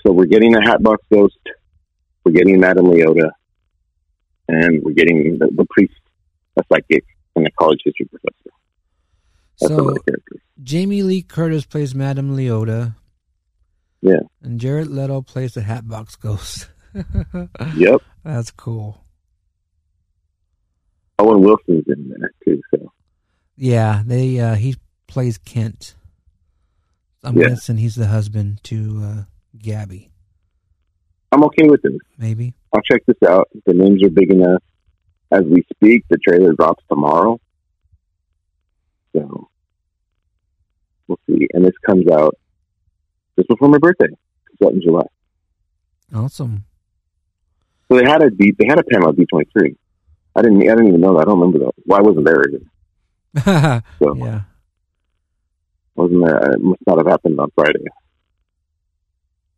So we're getting a Hatbox Ghost, we're getting Madame Leota, and we're getting the, the priest, a psychic, and a college history professor. That's So- some of the characters. Jamie Lee Curtis plays Madame Leota, Yeah. and Jared Leto plays the Hatbox Ghost. Yep. That's cool. Owen Wilson's in there too. So Yeah, they uh he plays Kent. I'm Yeah. guessing he's the husband to uh Gabby, I'm okay with this. maybe. I'll check this out. The names are big enough. As we speak, the trailer drops tomorrow. So we'll see. And this comes out just before my birthday. It comes out in July. Awesome. So they had a D, they had a panel at D twenty three. I didn't I didn't even know that. I don't remember that. Why wasn't there? Again? So yeah. wasn't there? It must not have happened on Friday.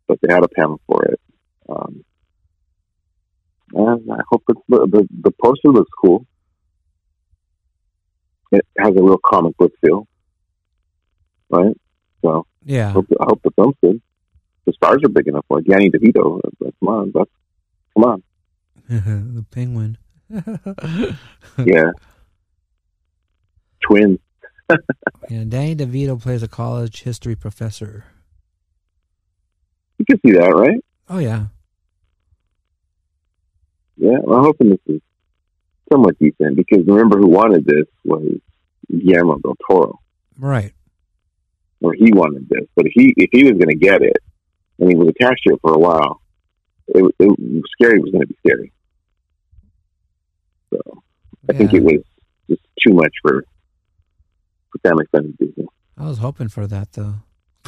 But they had a panel for it. Um, and I hope it's, the, the poster looks cool. It has a real comic book feel, right? So Yeah. I hope, I hope the film's good. The stars are big enough for it. Danny DeVito. Come on, that's, come on. the penguin. Yeah. Twins. Yeah, Danny DeVito plays a college history professor. You can see that, right? Oh yeah. Yeah, I'm hoping this is somewhat decent because remember who wanted this was Guillermo del Toro, Right. or he wanted this. But if he if he was going to get it, and he was attached to it for a while, it, it scary was going to be scary. So I think it was just too much for for family friendly Disney. I was hoping for that though.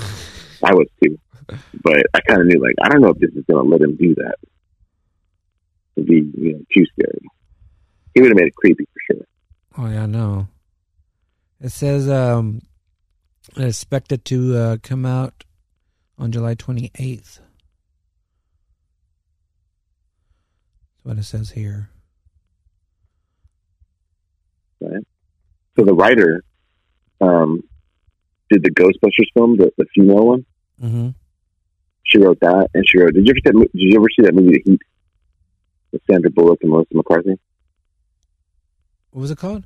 I was too, but I kind of knew like I don't know if this is going to let him do that. It'd be you know too scary. He would have made it creepy for sure. Oh yeah, no. It says um, expected to uh, come out on July twenty eighth. That's what it says here. Right. So the writer um, did the Ghostbusters film, the, the female one. Mm-hmm. She wrote that, and she wrote. Did you ever see that? mo- Did you ever see that movie, The Heat, with Sandra Bullock and Melissa McCarthy? What was it called?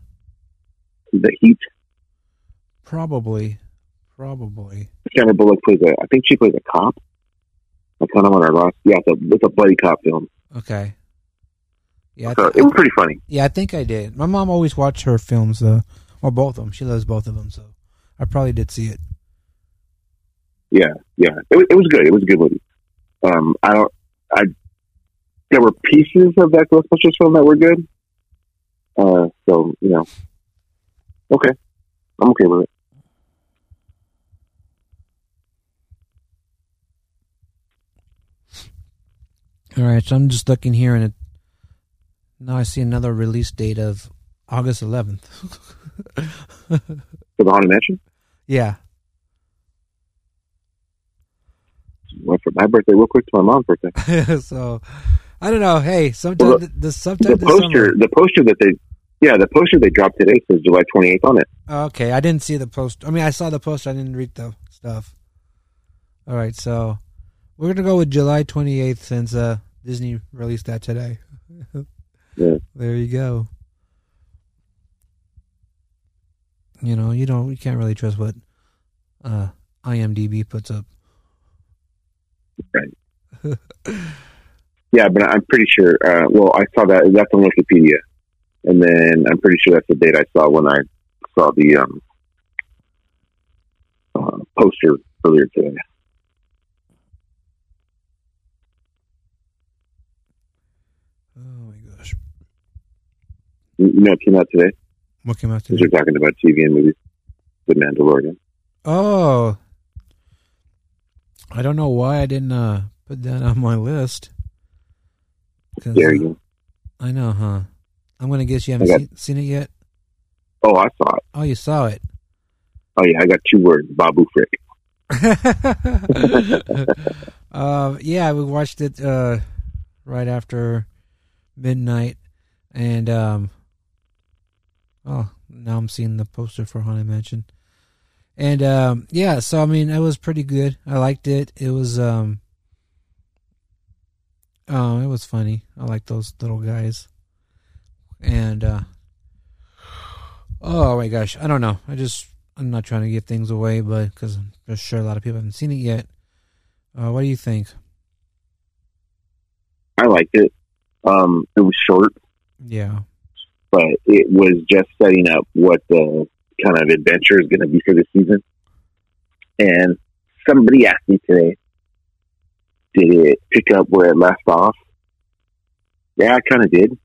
The Heat. Probably, probably. Sandra Bullock plays a. I think she plays a cop. I kind of want to lost. Yeah, it's a, it's a buddy cop film. Okay. Yeah, So thi- it was pretty funny. Yeah, I think I did. My mom always watched her films, though, or both of them. She loves both of them, so I probably did see it. Yeah, yeah. It, was- it was good. It was a good movie. Um, I don't. I there were pieces of that Ghostbusters film that were good. Uh, so you know, okay, I'm okay with it. All right, so I'm just looking here, and it, now I see another release date of August 11th. For the Haunted Mansion, yeah. Went from my birthday real quick to my mom's birthday. so I don't know. Hey, sometimes Well, the, the sometimes the poster, summer- the poster that they, yeah, the poster they dropped today says July 28th on it. Okay, I didn't see the post. I mean, I saw the poster. I didn't read the stuff. All right, so we're gonna go with July 28th since uh, Disney released that today. Yeah. There you go. You know, you don't, you can't really trust what uh, IMDb puts up. Right. Yeah, but I'm pretty sure. Uh, well, I saw that. That's on Wikipedia, and then I'm pretty sure that's the date I saw when I saw the um, uh, poster earlier today. Oh my gosh, You know, it came out today. what came out today? we're talking about TV and movies, The Mandalorian. Oh, I don't know why I didn't uh, put that on my list. There you go. I know, huh? I'm gonna guess you haven't got- seen, seen it yet. Oh, I saw it. Oh, you saw it. Oh yeah, I got two words: Babu Frick. uh, yeah, we watched it uh, right after midnight, and um, oh, now I'm seeing the poster for Haunted Mansion, and um, yeah, so I mean, it was pretty good. I liked it. It was um, oh, it was funny. I like those little guys, and uh, oh my gosh, I don't know. I just I'm not trying to give things away, but because I'm just sure a lot of people haven't seen it yet. Uh, what do you think? I liked it. Um, it was short, Yeah. but it was just setting up what the kind of adventure is going to be for the season. And somebody asked me today, did it pick up where it left off? Yeah, I kind of did.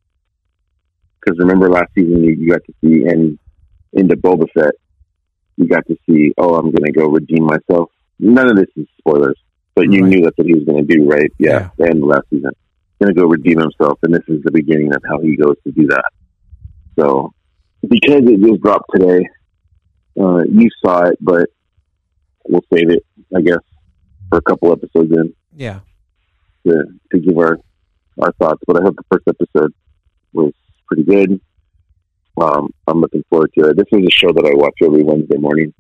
Because remember last season you, you got to see, and in the Boba Fett, you got to see, oh, I'm going to go redeem myself. None of this is spoilers, but you knew that's what he was going to do, right? Yeah, the end last season. Going to go redeem himself, and this is the beginning of how he goes to do that. So, because it just dropped today, uh, you saw it, but we'll save it, I guess, for a couple episodes in Yeah. to, to give our our thoughts. But I hope the first episode was pretty good. Um, I'm looking forward to it. This is a show that I watch every Wednesday morning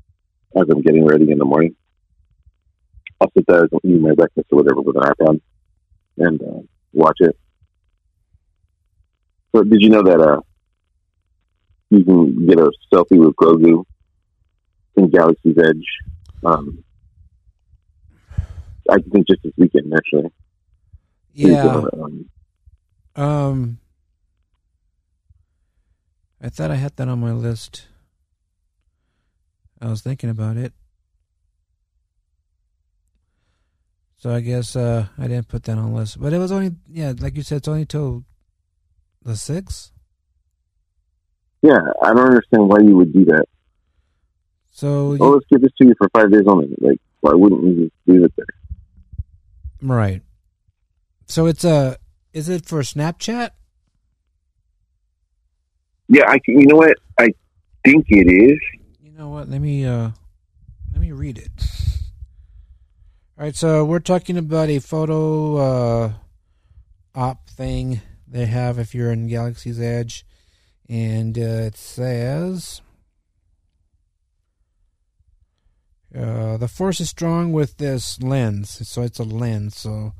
as I'm getting ready in the morning. I'll sit there and eat my breakfast or whatever with an iPad and uh, watch it. So, did you know that uh, you can get a selfie with Grogu in Galaxy's Edge? Um, I think just this weekend, actually. Yeah. Um, Um, I thought I had that on my list. I was thinking about it. So I guess uh, I didn't put that on the list. But it was only, yeah, like you said, it's only till the 6th. Yeah, I don't understand why you would do that. So, you, let's give this to you for five days only. Like, why wouldn't you just leave it there? right. So it's a, Is it for Snapchat? Yeah, I. can- You know what? I think it is. You know what? Let me uh let me read it. All right, so we're talking about a photo uh op thing they have if you're in Galaxy's Edge and uh, it says uh, the force is strong with this lens, so it's a lens. So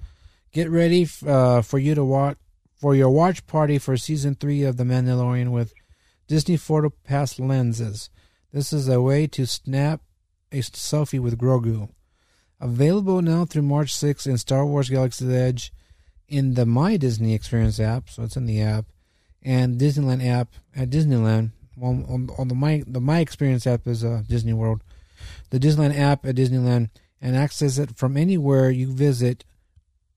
get ready f- uh, for you to watch for your watch party for season three of The Mandalorian with Disney Photo Pass lenses. This is a way to snap a selfie with Grogu. Available now through March 6th in Star Wars Galaxy's Edge in the My Disney Experience app, so it's in the app, and Disneyland app at Disneyland. Well, on, on the My the My Experience app is uh, Disney World. The Disneyland app at Disneyland and access it from anywhere you visit.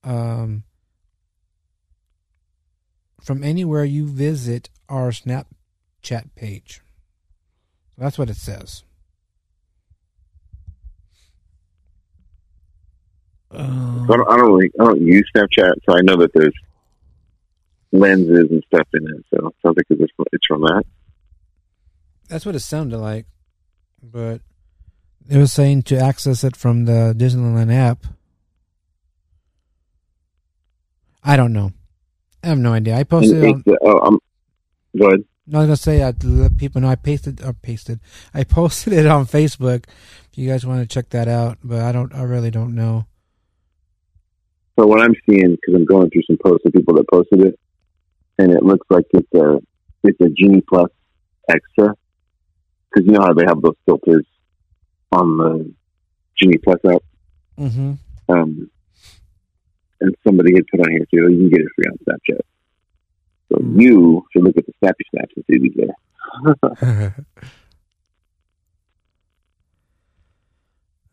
Um, from anywhere you visit our Snapchat page. That's what it says. So I don't, I don't really, I don't use Snapchat, so I know that there's lenses and stuff in it. So it sounds like it's, it's from that. That's what it sounded like, but it was saying to access it from the Disneyland app. I don't know. I have no idea. I posted it on. Uh, oh, I'm go ahead. No, I was gonna say uh, to let people know I pasted or pasted. I posted it on Facebook. If you guys want to check that out, but I don't. I really don't know. So what I'm seeing, because I'm going through some posts of people that posted it, and it looks like it's a it's a Genie Plus extra. Because you know how they have those filters on the Genie Plus app. Mm-hmm. Um, and somebody had put on here too. You can get it free on Snapchat. So you should look at the Snappy Snaps and see these there.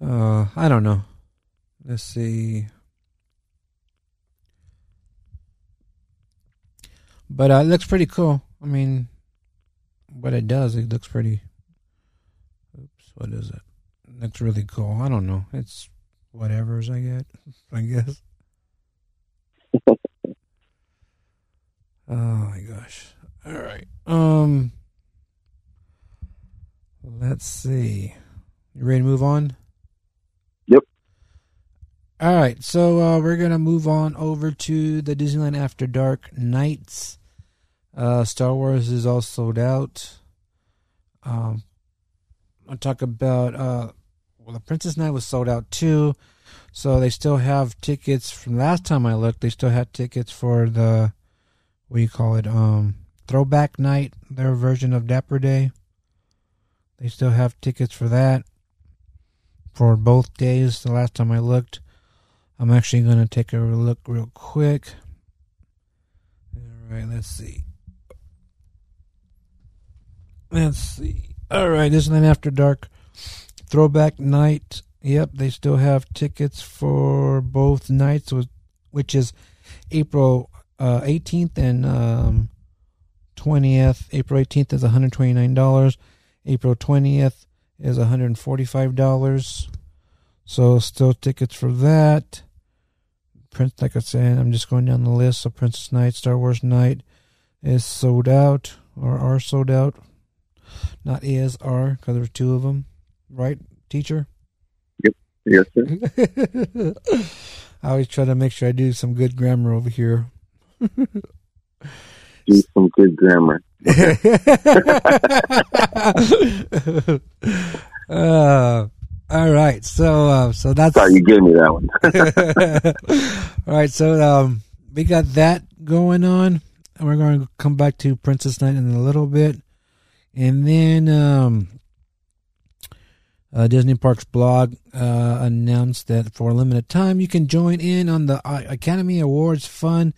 uh, I don't know. Let's see. But uh, it looks pretty cool. I mean, what it does, it looks pretty. Oops, what is it? Looks really cool. I don't know. It's whatever's I get, I guess. oh my gosh! All right. Um. Let's see. You ready to move on? Yep. All right, so uh, we're gonna move on over to the Disneyland After Dark nights. Uh, Star Wars is all sold out. Um, I'll talk about uh, well, the Princess Night was sold out too, so they still have tickets from last time I looked. They still had tickets for the what do you call it? Um, Throwback Night, their version of Dapper Day. They still have tickets for that for both days. The last time I looked, I'm actually going to take a look real quick. All right, let's see. Let's see. All right, Disneyland After Dark Throwback Night. Yep, they still have tickets for both nights, which is April uh, 18th and um, 20th. April 18th is $129. April 20th is $145. So still tickets for that. Prince, like I said, I'm just going down the list. So Princess Night, Star Wars Night is sold out or are sold out. Not is, are, because there's two of them. Right, teacher? Yep. Yes, sir. I always try to make sure I do some good grammar over here. do some good grammar. uh, all right, so uh, so that's. Sorry, you gave me that one. all right, so um, we got that going on, and we're going to come back to Princess Night in a little bit, and then um, uh, Disney Parks blog uh, announced that for a limited time you can join in on the Academy Awards fun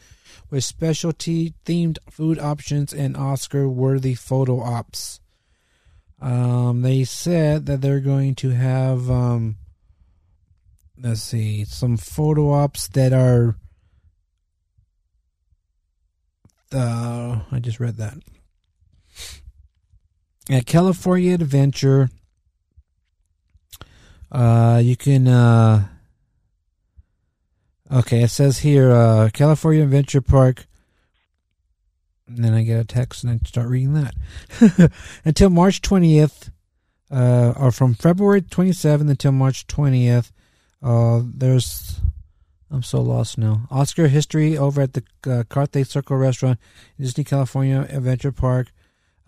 with specialty themed food options and Oscar worthy photo ops. Um, they said that they're going to have, um, let's see, some photo ops that are. Uh, I just read that. At California Adventure, uh, you can uh, Okay, it says here uh, California Adventure Park. And then I get a text and I start reading that. until March 20th, uh, or from February 27th until March 20th, uh, there's. I'm so lost now. Oscar history over at the uh, Carthay Circle restaurant, Disney California Adventure Park.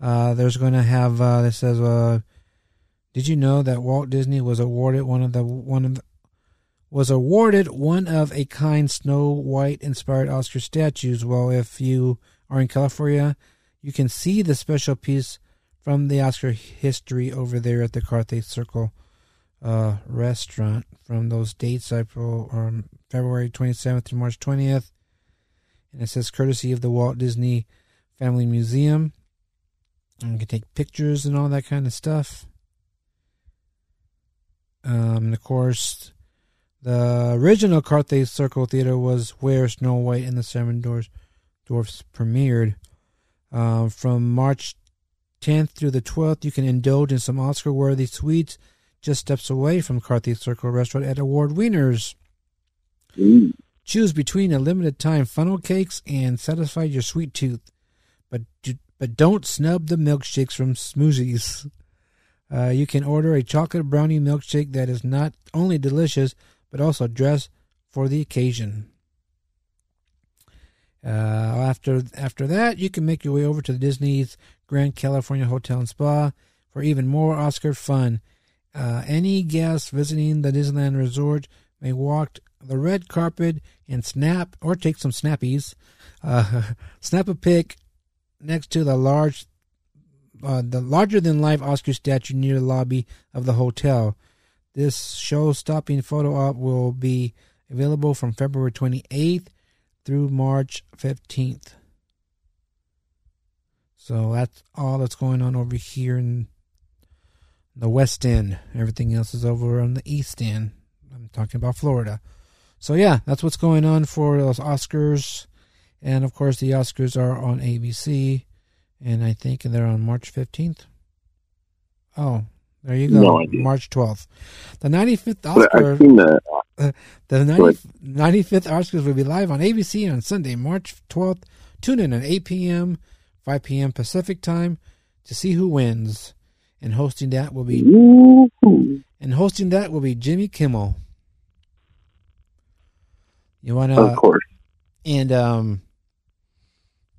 Uh, there's going to have. Uh, it says, uh, "Did you know that Walt Disney was awarded one of the one of the, was awarded one of a kind Snow White inspired Oscar statues?" Well, if you are in California, you can see the special piece from the Oscar history over there at the Carthay Circle uh, restaurant from those dates April or February 27th to March 20th. And it says courtesy of the Walt Disney Family Museum. And you can take pictures and all that kind of stuff. Um, and of course, the original Carthay Circle Theater was where Snow White and the Seven Dwarfs, Dwarfs premiered. Uh, from March 10th through the 12th, you can indulge in some Oscar worthy sweets just steps away from Carthay Circle Restaurant at Award Wieners. Mm. Choose between a limited time funnel cakes and satisfy your sweet tooth, but but don't snub the milkshakes from Smoothies. Uh, you can order a chocolate brownie milkshake that is not only delicious but also dressed for the occasion. Uh, after after that, you can make your way over to the Disney's Grand California Hotel and Spa for even more Oscar fun. Uh, any guest visiting the Disneyland Resort may walk the red carpet and snap or take some snappies. Uh, snap a pic next to the large, uh, the larger than life Oscar statue near the lobby of the hotel. This show-stopping photo op will be available from February 28th through March 15th. So that's all that's going on over here in the West End. Everything else is over on the East End. I'm talking about Florida. So yeah, that's what's going on for those Oscars, and of course the Oscars are on ABC, and I think they're on March 15th. Oh, there you go, No March 12th. The 95th Oscar. The. The 90, 95th Oscars will be live on ABC on Sunday, March 12th. Tune in at 8 p.m., 5 p.m. Pacific time to see who wins. And hosting that will be and hosting that will be Jimmy Kimmel. You want to Of course. And um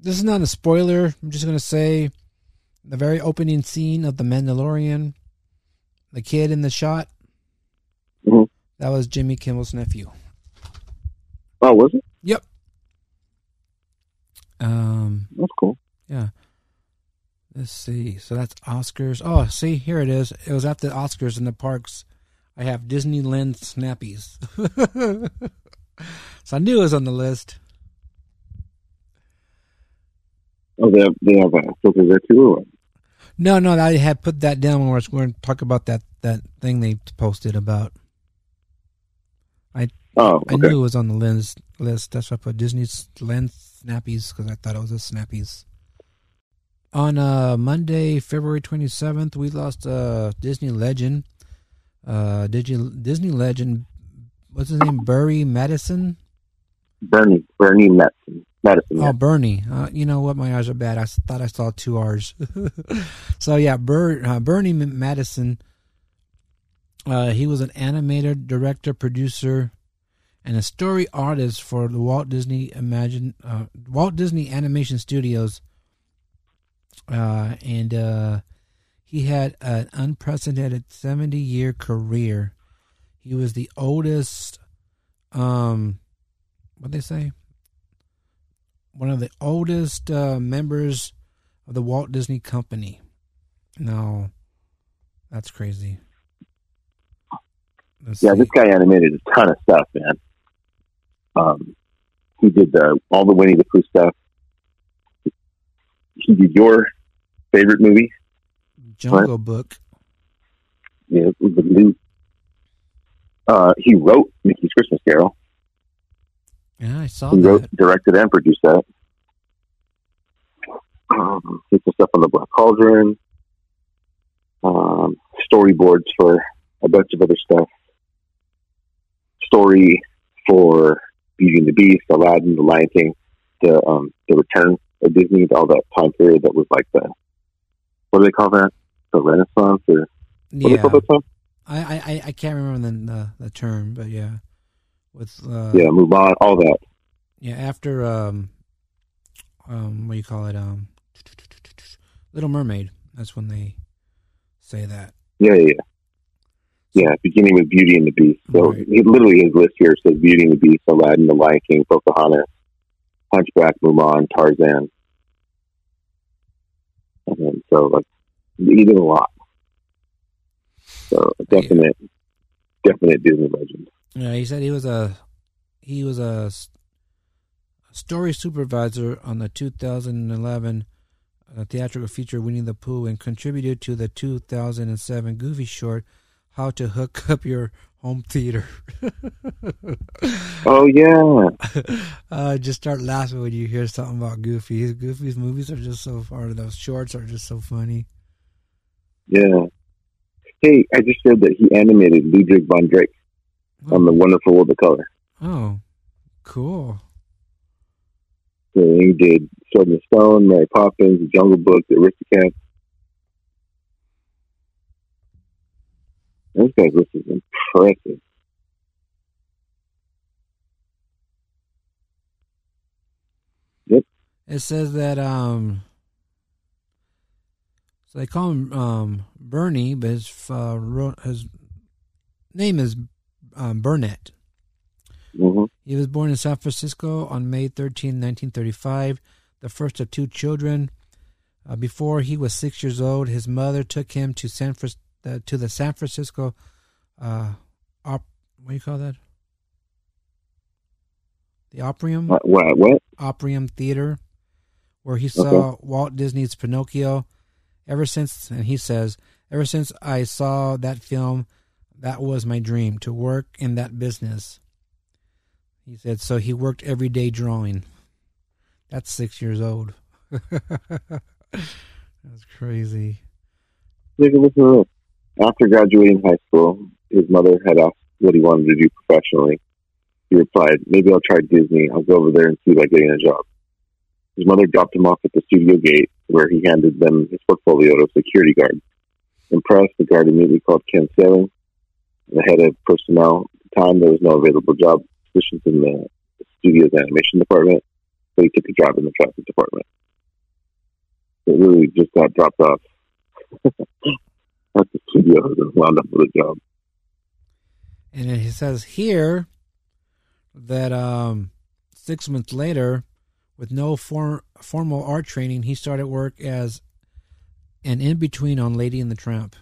this is not a spoiler. I'm just going to say the very opening scene of The Mandalorian, the kid in the shot, Mhm. that was Jimmy Kimmel's nephew. Oh, was it? Yep. Um, That's cool. Yeah. Let's see. So that's Oscars. Oh, see, here it is. It was at the Oscars in the parks. I have Disneyland Snappies. so I knew it was on the list. Oh, they have, they have uh, filters there too, or what? No, no, I had put that down when we we're going to talk about that, that thing they posted about. I Oh, I knew it was on the lens list. That's why I put Disney's lens Snappies because I thought it was a Snappies. On uh, Monday, February 27th, we lost a Disney legend. Uh, Disney, Disney legend, what's his name? Burry Madison? Burny, Burny Mattinson. Mattinson. Oh, Burny. Uh, you know what? My eyes are bad. I thought I saw two R's. so, yeah, Bur- uh, Burny Mattinson. Uh, he was an animator, director, producer, and a story artist for the Walt Disney Imagine uh, Walt Disney Animation Studios. Uh, and uh, he had an unprecedented 70 year career. He was the oldest, um, what they say? One of the oldest uh, members of the Walt Disney Company. No, that's crazy. Let's yeah, see. this guy animated a ton of stuff, man. Um, he did the, all the Winnie the Pooh stuff. He did your favorite movie, Jungle Book. yeah, the new. Uh, he wrote Mickey's Christmas Carol. Yeah, I saw He that. wrote, directed, and produced that. Um, did stuff on the Black Cauldron. Um, storyboards for a bunch of other stuff. Story for Beauty and the Beast, Aladdin, The Lion King, the um, the Return of Disney, all that time period that was like the what do they call that? The Renaissance or what do they Yeah. call that time? I, I, I- can't remember the the term, but yeah, with uh, yeah, Mulan, all that. yeah after um um what do you call it um Little Mermaid. That's when they say that. Yeah, yeah, yeah. Yeah, beginning with Beauty and the Beast. So he, literally his list here says Beauty and the Beast, Aladdin, The Lion King, Pocahontas, Hunchback, Mulan, Tarzan. And so like he did a lot. So a definite, definite Disney legend. Yeah, he said he was a he was a, story supervisor on the 2011 uh, theatrical feature Winnie the Pooh and contributed to the 2007 Goofy short How to Hook Up Your Home Theater. Oh yeah, uh, just start laughing when you hear something about Goofy. His Goofy's movies are just so or those shorts are just so funny. yeah. Hey, I just read that he animated Ludwig von Drake on the Wonderful World of Color. Oh, cool. So he did Sword the Stone, Mary Poppins, The Jungle Book, The Aristocats. This guy's list is impressive. Yep. It says that um so they call him um Bernie, but his uh, his name is um, Burnett. Mhm. He was born in San Francisco on May 13, 1935, the first of two children. Uh, before he was six years old, his mother took him to San Fran- uh, to the San Francisco uh, op- what do you call that? The Opryum. What? What? what? Opryum Theater, where he saw Walt Disney's Pinocchio. Ever since, and he says, ever since I saw that film, that was my dream to work in that business. He said, so he worked every day drawing. That's six years old. That's crazy. After graduating high school, his mother had asked what he wanted to do professionally. He replied, Maybe I'll try Disney. I'll go over there and see about getting a job. His mother dropped him off at the studio gate, where he handed them his portfolio to a security guard. Impressed, the guard immediately called Ken Sailing, the head of personnel. At the time, there was no available job positions in the studio's animation department, so he took a job in the traffic department. It really just got dropped off at the studio and wound up with a job. And he says here that um, six months later, with no for- formal art training, he started work as an in between on Lady and the Tramp.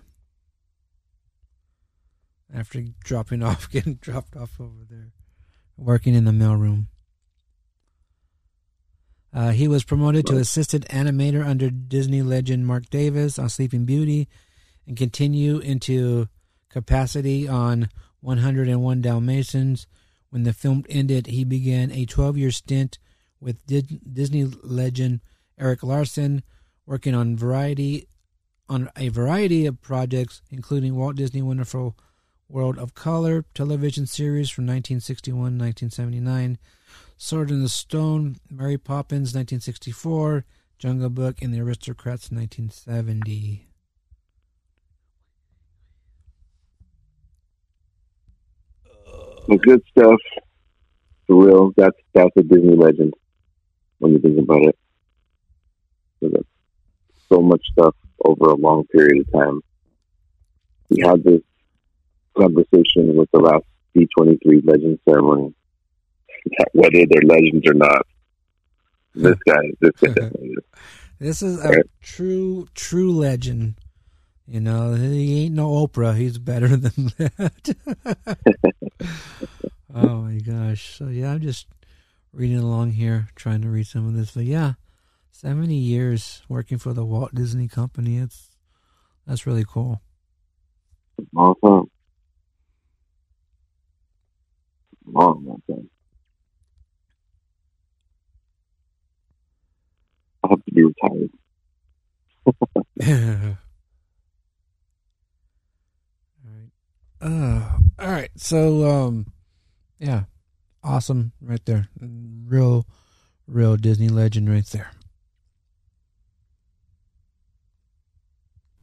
After dropping off, getting dropped off over there, working in the mailroom. Uh, he was promoted to assistant animator under Disney legend Marc Davis on Sleeping Beauty and continue into capacity on 101 Dalmatians. When the film ended, he began a 12 year stint with Di- Disney legend Eric Larson, working on variety on a variety of projects, including Walt Disney Wonderful World of Color television series from 1961 1979, Sword in the Stone, Mary Poppins 1964, Jungle Book, and The Aristocrats 1970. Some good stuff. For real. That's that's a Disney legend when you think about it. So so much stuff over a long period of time. We had this conversation with the last D twenty three legend ceremony. Whether they're legends or not. Hmm. This guy this guy. This is a true, true legend. You know, he ain't no Oprah. He's better than that. oh my gosh! So yeah, I'm just reading along here, trying to read some of this. But yeah, seventy years working for the Walt Disney Company. It's that's really cool. Long time. Long, long time. I'll have to be retired. Uh, all right. So, um, yeah, awesome right there. Real, real Disney legend right there.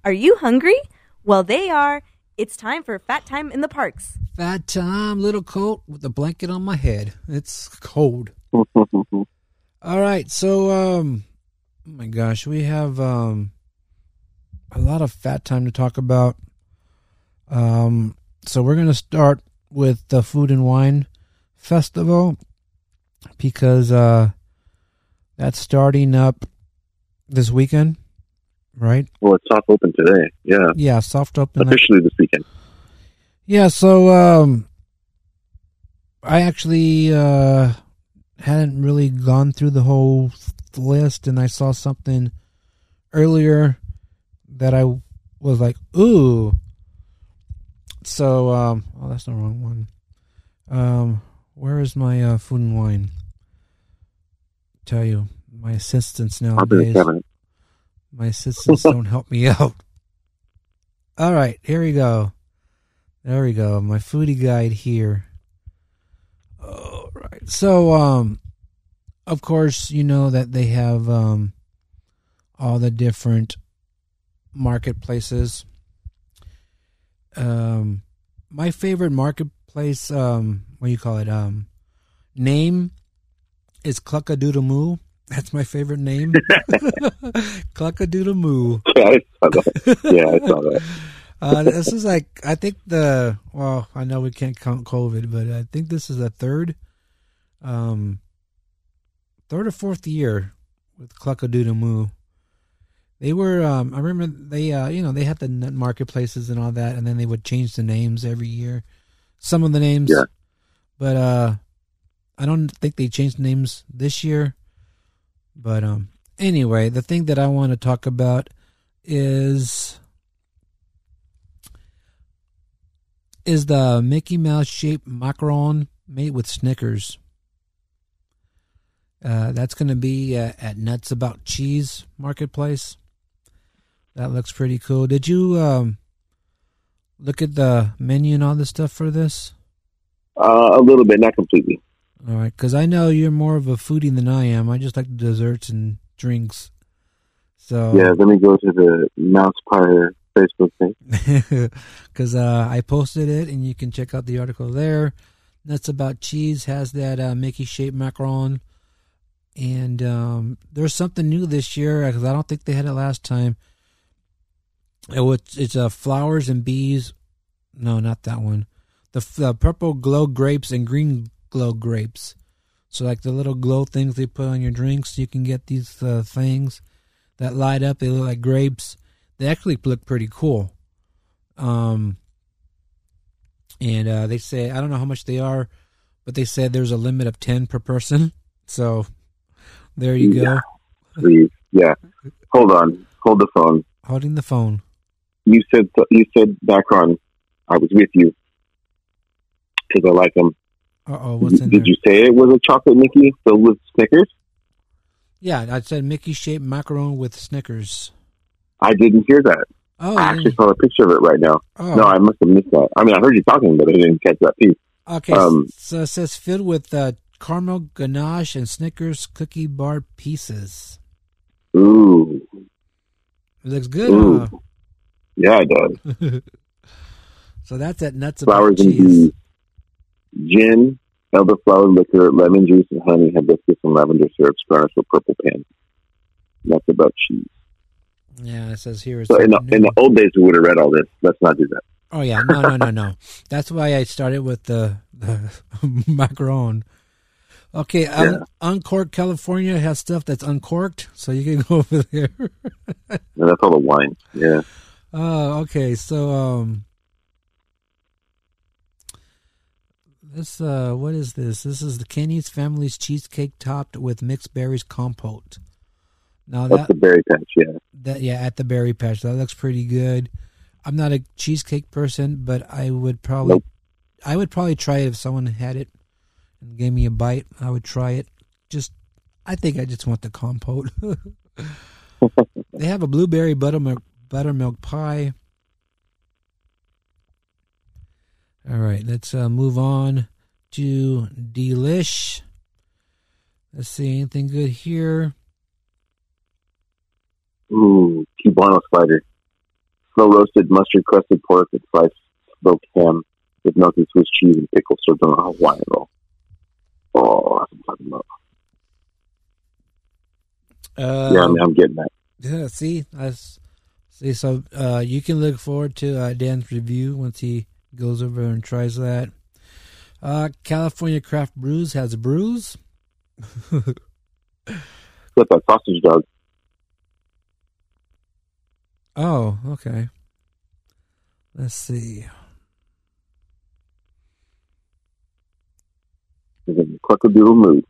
Are you hungry? Well, they are. It's time for Fat Time in the Parks. Fat time, little coat with a blanket on my head. It's cold. All right, so um, oh my gosh, we have um a lot of fat time to talk about. Um, so we're gonna start with the Food and Wine Festival because uh that's starting up this weekend, right? Well, it's soft open today. Yeah. Yeah, soft open officially this weekend. Yeah, so um I actually uh hadn't really gone through the whole list and I saw something earlier that I was like, "Ooh." So um oh, that's the wrong one. Um where is my uh, food and wine? Tell you, my assistants nowadays. My assistants don't help me out. All right, here we go. There we go. My foodie guide here. All right. So, um, of course, you know that they have um, all the different marketplaces. Um, my favorite marketplace, um, what do you call it? Um, name is Cluckadoodle Moo. That's my favorite name. Cluckadoodle Moo. Yeah, I saw that. Yeah, I saw that. uh, this is like I think the well, I know we can't count COVID, but I think this is the third, um, third or fourth year with Cluckadoodle Moo. They were, um, I remember they, uh, you know, they had the net marketplaces and all that, and then they would change the names every year. Some of the names, yeah. but uh, I don't think they changed names this year. But um, anyway, the thing that I want to talk about is is the Mickey Mouse shaped macaron made with Snickers. Uh, that's going to be uh, at Nuts About Cheese Marketplace. That looks pretty cool. Did you um, look at the menu and all this stuff for this? Uh, a little bit, not completely. All right, because I know you're more of a foodie than I am. I just like desserts and drinks. So yeah, let me go to the Mouse Pyre Facebook page because uh, I posted it, and you can check out the article there. That's about cheese has that uh, Mickey shaped macaron, and um, there's something new this year because I don't think they had it last time. It was it's uh, flowers and bees. No, not that one. The, the purple glow grapes and green glow grapes. So like the little glow things they put on your drinks, you can get these uh, things that light up. They look like grapes. They actually look pretty cool. Um, and uh, they say I don't know how much they are, but they said there's a limit of ten per person. So there you yeah, go. Please, yeah. Hold on, hold the phone. Holding the phone. You said you said back on. I was with you because I like them. Uh oh, what's in Did there? you say it was a chocolate Mickey filled with Snickers? Yeah, I said Mickey shaped macaron with Snickers. I didn't hear that. Oh, I actually saw a picture of it right now. Oh. No, I must have missed that. I mean, I heard you talking, but I didn't catch that piece. Okay, Um, so it says filled with uh, caramel ganache and Snickers cookie bar pieces. Ooh, It looks good, Ooh. huh? yeah, it does. so that's at Nuts Flowers About and Cheese. bees, gin, elderflower liquor, lemon juice, and honey, hibiscus, and lavender syrups garnished with purple pan. That's about cheese. Yeah, it says here. So in the, in the old days, we would have read all this. Let's not do that. oh yeah, no, no, no, no. That's why I started with the, the macaron. Okay, un- Uncorked California has stuff that's uncorked, so you can go over there. And that's all the wine. Yeah. Oh, okay. So, um, this, uh, what is this? This is the Kenny's Family's cheesecake topped with mixed berries compote. Now That's that the berry patch, yeah. that yeah, at the berry patch, that looks pretty good. I'm not a cheesecake person, but I would probably, Nope. I would probably try it if someone had it and gave me a bite. I would try it. Just, I think I just want the compote. they have a blueberry buttermilk buttermilk pie. All right, let's uh, move on to Delish. Let's see, anything good here? Ooh, Cubano slider. Slow roasted mustard crusted pork with sliced smoked ham with melted Swiss cheese and pickles served on a Hawaiian roll. Oh, that's what I'm talking about. Uh, yeah, I mean, I'm getting that. Yeah, see, I see. So uh, you can look forward to uh, Dan's review once he goes over and tries that. Uh, California Craft Brews has brews. Got that sausage dog. Oh, okay. Let's see. Mood.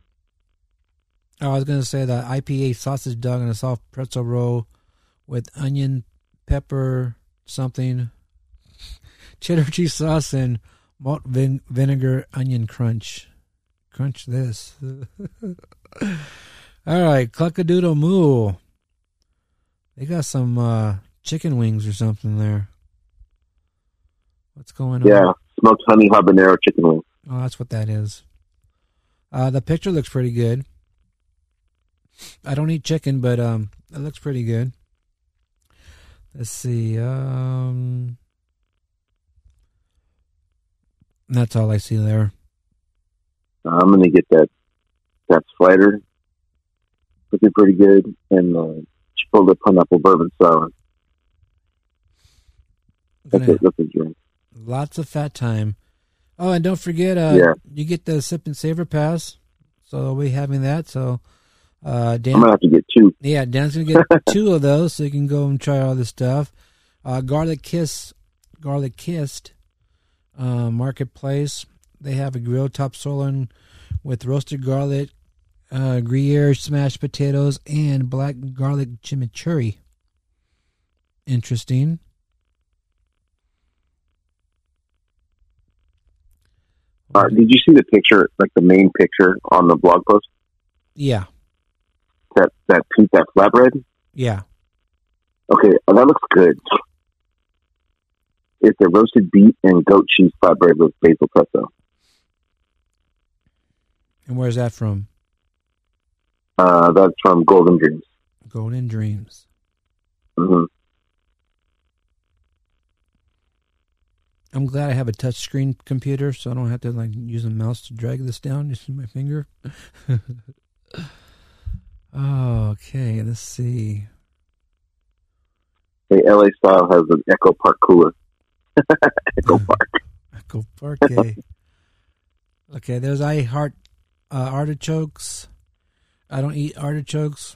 Oh, I was gonna say that IPA sausage dog and a soft pretzel roll with onion, pepper, something, cheddar cheese sauce, and malt vin- vinegar onion crunch. Crunch this. All right, cluckadoodle moo. They got some uh, chicken wings or something there. What's going on? Yeah, smoked honey habanero chicken wings. Oh, that's what that is. Uh, the picture looks pretty good. I don't eat chicken, but um, it looks pretty good. Let's see. Um, that's all I see there. I'm gonna get that that slider. Looking pretty good, and uh, Chipotle pineapple bourbon sour. That's Gonna- it. That's a drink. Lots of fat time. Oh, and don't forget, uh, Yeah. you get the sip and savor pass. So we'll be having that. So, uh, Dan, I'm gonna have to get two. Yeah, Dan's gonna get two of those, so you can go and try all this stuff. Uh, garlic kiss, garlic kissed, uh, marketplace. They have a grilled top sirloin with roasted garlic, uh, Gruyere smashed potatoes, and black garlic chimichurri. Interesting. Uh, did you see the picture, like the main picture on the blog post? Yeah, That that that flatbread. yeah. Okay, uh, that looks good. It's a roasted beet and goat cheese flatbread with basil pesto. And where's that from? Uh, that's from Golden Dreams. Golden Dreams. Mm-hmm. I'm glad I have a touch screen computer, so I don't have to like use a mouse to drag this down just my finger. okay. Let's see. Hey, LA Style has an Echo Park cooler. Echo Park. Echo Parque. okay, there's I heart uh, artichokes. I don't eat artichokes,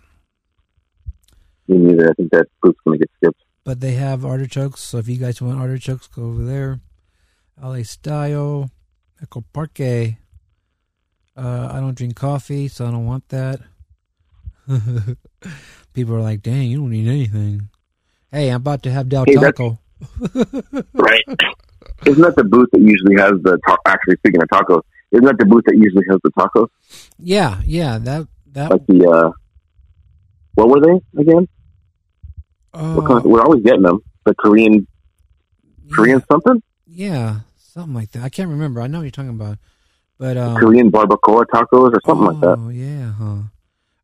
Me neither. I think that group's gonna get skipped. but they have artichokes. So if you guys want artichokes, go over there. LA Style, Echo Parque. Uh, I don't drink coffee, so I don't want that. People are like, "Dang, you don't need anything." Hey, I'm about to have Del Hey, Taco. Right. Isn't that the booth that usually has the ta- actually speaking of tacos? Isn't that the booth that usually has the tacos? Yeah, yeah. That that. Like the uh, what were they again? What kind of- we're always getting them. The Korean, Korean something, Yeah, something like that. I can't remember. I know what you're talking about, but um, Korean barbacoa tacos or something like that. Oh yeah, huh?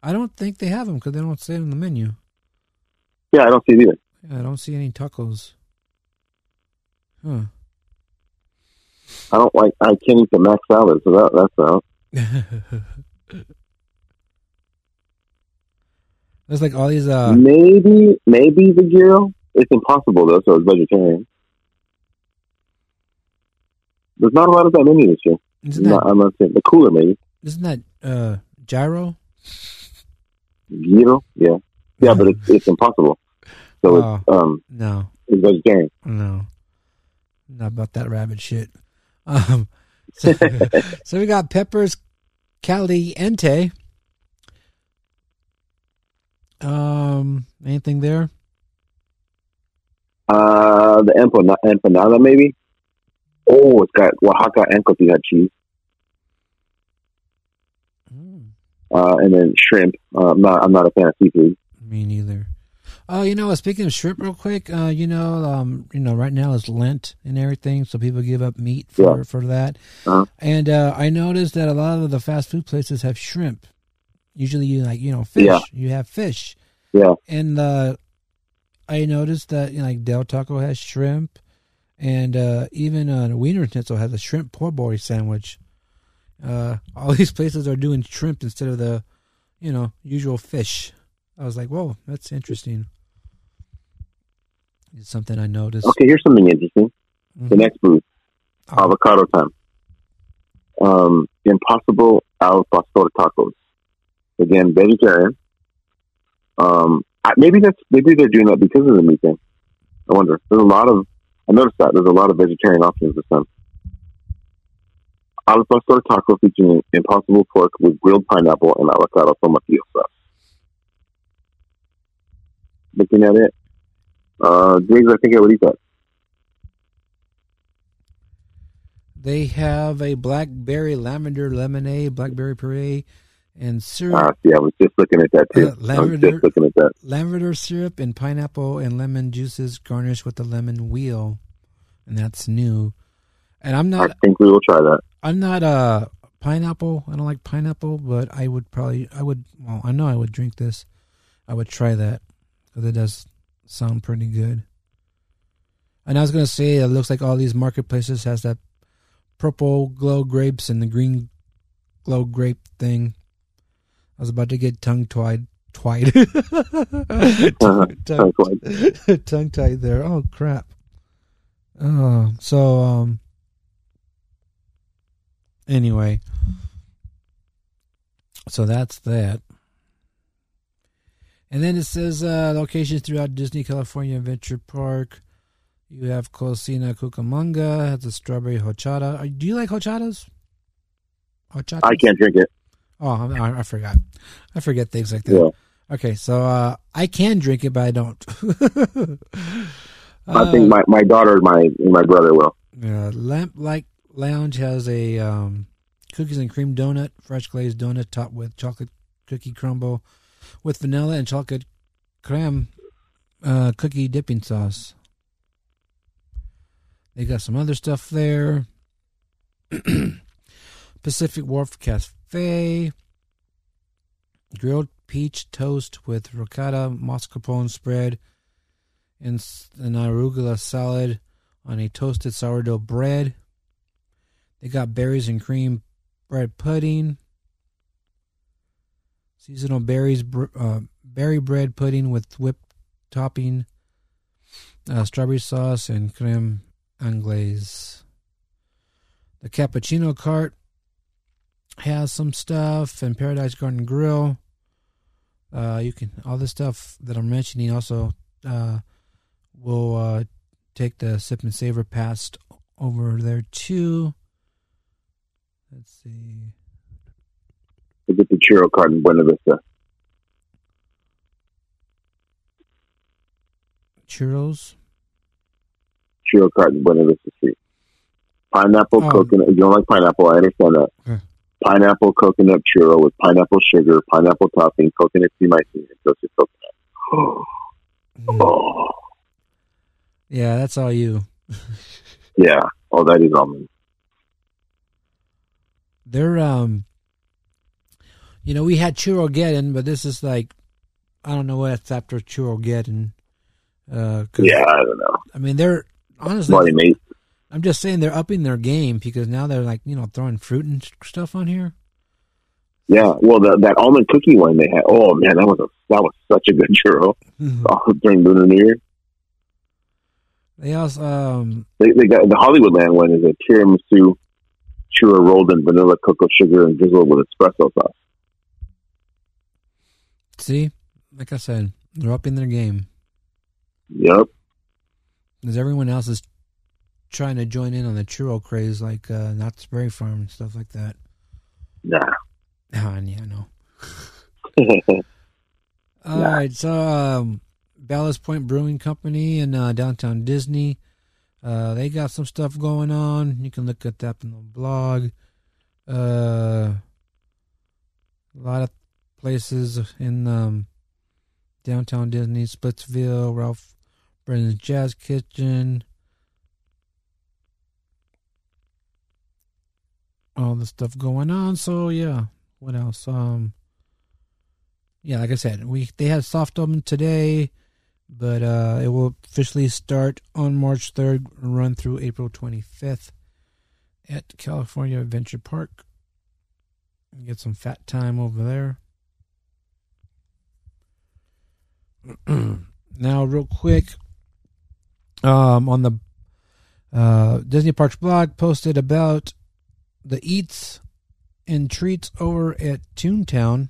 I don't think they have them because they don't say it on the menu. Yeah, I don't see it either. Yeah, I don't see any tacos. Huh? I don't like. I can't eat the mac salad, so that that's out. There's like all these. uh maybe, maybe the gyro. It's impossible though, so it's vegetarian. There's not a lot of that menu this year. Isn't Not- that I'm not saying the cooler maybe. isn't that uh gyro? Gyro, yeah, yeah, but it's it's impossible. So Oh. it's um No, it's vegetarian. no, not about that rabbit shit. Um, so, so we got peppers caliente. Um, anything there? Uh, the empanada, empanada maybe. Oh, it's got Oaxaca and cotija cheese. Uh, and then shrimp. Uh, I'm not. I'm not a fan of seafood. Me neither. Oh, you know, speaking of shrimp, real quick, uh, you know, um, you know, right now is Lent and everything, so people give up meat for Yeah. for that. Uh-huh. And uh, I noticed that a lot of the fast food places have shrimp. Usually, you like you know fish. Yeah. You have fish, Yeah. and uh, I noticed that you know, like Del Taco has shrimp, and uh, even uh, Wienerschnitzel has a shrimp poor boy sandwich. Uh, all these places are doing shrimp instead of the, you know, usual fish. I was like, whoa, that's interesting. It's something I noticed. Okay, here's something interesting. The Mhm. next booth, avocado time. Um, Impossible al pastor tacos. Again, vegetarian. Um, I, maybe that's maybe they're doing that because of the meat thing. I wonder. There's a lot of I noticed that there's a lot of vegetarian options this time. Al pastor taco featuring impossible pork with grilled pineapple and avocado tomatillo sauce. Looking at it, uh, Diggs, I think I would eat that. They have a blackberry lavender lemonade, blackberry puree, and syrup. Ah, see, I was just looking at that too. Uh, I was lavender- just looking at that. lavender syrup and pineapple and lemon juices garnished with a lemon wheel, and that's new. And I'm not. I think we will try that. I'm not a pineapple. I don't like pineapple, but I would probably I would well I know I would drink this. I would try that because it does sound pretty good. And I was gonna say it looks like all these marketplaces has that purple glow grapes and the green glow grape thing. I was about to get tongue tied. Twied. Tongue-tied. tongue tied there. Oh crap. Oh, so um. Anyway, so that's that. And then it says uh, locations throughout Disney California Adventure Park. You have Cocina Cucamonga, has a strawberry horchata. Uh, Do you like horchatas? Horchata? I can't drink it. Oh, I, I forgot. I forget things like that. Yeah. Okay, so uh, I can drink it, but I don't. I think my, my daughter and my and my brother will. Uh, Lamplight Lounge has a um, cookies and cream donut, fresh glazed donut topped with chocolate cookie crumble with vanilla and chocolate creme uh, cookie dipping sauce. They got some other stuff there. Pacific Wharf Cafe, grilled peach toast with ricotta mascarpone spread, and an arugula salad on a toasted sourdough bread. They got berries and cream bread pudding, seasonal berries, uh, berry bread pudding with whipped topping, uh, strawberry sauce, and creme anglaise. The cappuccino cart has some stuff, and Paradise Garden Grill. Uh, you can all this stuff that I'm mentioning also uh, will uh, take the sip and savor past over there too. Let's see. To get the churro cart in Buena Vista. Churros. Churro cart in Buena Vista Street. Pineapple, Oh. coconut. You don't like pineapple, I understand that. Okay. Pineapple coconut churro with pineapple sugar, pineapple topping, coconut cream icing, and toasted coconut. Oh, Yeah, that's all you. yeah. Oh, that is almond. They're um, you know, we had Churrogeddon, but this is like, I don't know what's after Churrogeddon. Uh, 'cause, Yeah, I don't know. I mean, they're honestly. Bloody mate. I'm just saying they're upping their game because now they're like you know throwing fruit and stuff on here. Yeah, well, the, that almond cookie one they had. Oh man, that was a that was such a good churro oh, during Lunar New Year. They also um, They, they got the Hollywoodland one is a tiramisu churro rolled in vanilla, cocoa sugar, and drizzled with espresso sauce. See, like I said, they're upping their game Yep. because everyone else is trying to join in on the churro craze, like uh, Knott's Berry Farm and stuff like that. Nah. Ah, yeah, no. All right, so um, Ballast Point Brewing Company in uh, downtown Disney, uh, they got some stuff going on. You can look at that in the blog. Uh, a lot of places in um, Downtown Disney, Splitsville, Ralph Brennan's Jazz Kitchen. All the stuff going on. So yeah, what else? Um, yeah, like I said, we they had soft open today, but uh, it will officially start on March third run through April twenty fifth at California Adventure Park. Get some fat time over there. now, real quick, um, on the uh, Disney Parks blog, posted about the eats and treats over at Toontown.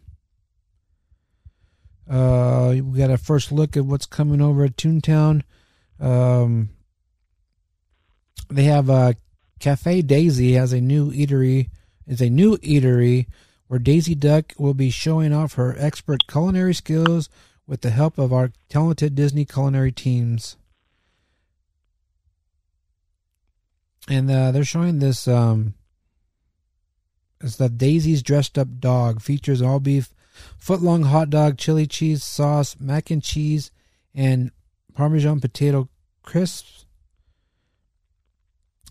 Uh, we got a first look at what's coming over at Toontown. Um, they have a Cafe Daisy has a new eatery. Is a new eatery where Daisy Duck will be showing off her expert culinary skills with the help of our talented Disney culinary teams. And uh, they're showing this. Um, it's the Daisy's dressed up dog features all beef, foot long hot dog, chili cheese sauce, mac and cheese, and Parmesan potato crisps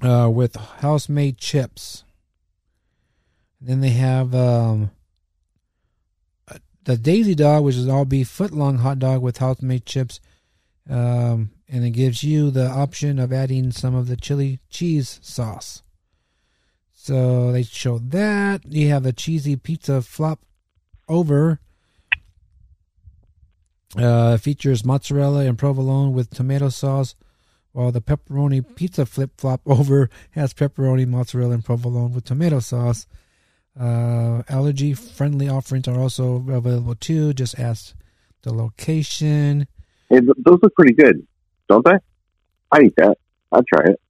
uh, with house made chips. Then they have um, the Daisy Dog, which is all beef foot long hot dog with house made chips. Um, and it gives you the option of adding some of the chili cheese sauce. So they show that. You have a cheesy pizza flop over. Uh, features mozzarella and provolone with tomato sauce, while the pepperoni pizza flip flop over has pepperoni, mozzarella, and provolone with tomato sauce. Uh, allergy friendly offerings are also available too. Just ask the location. Hey, those look pretty good, don't they? I eat that. I'd try it.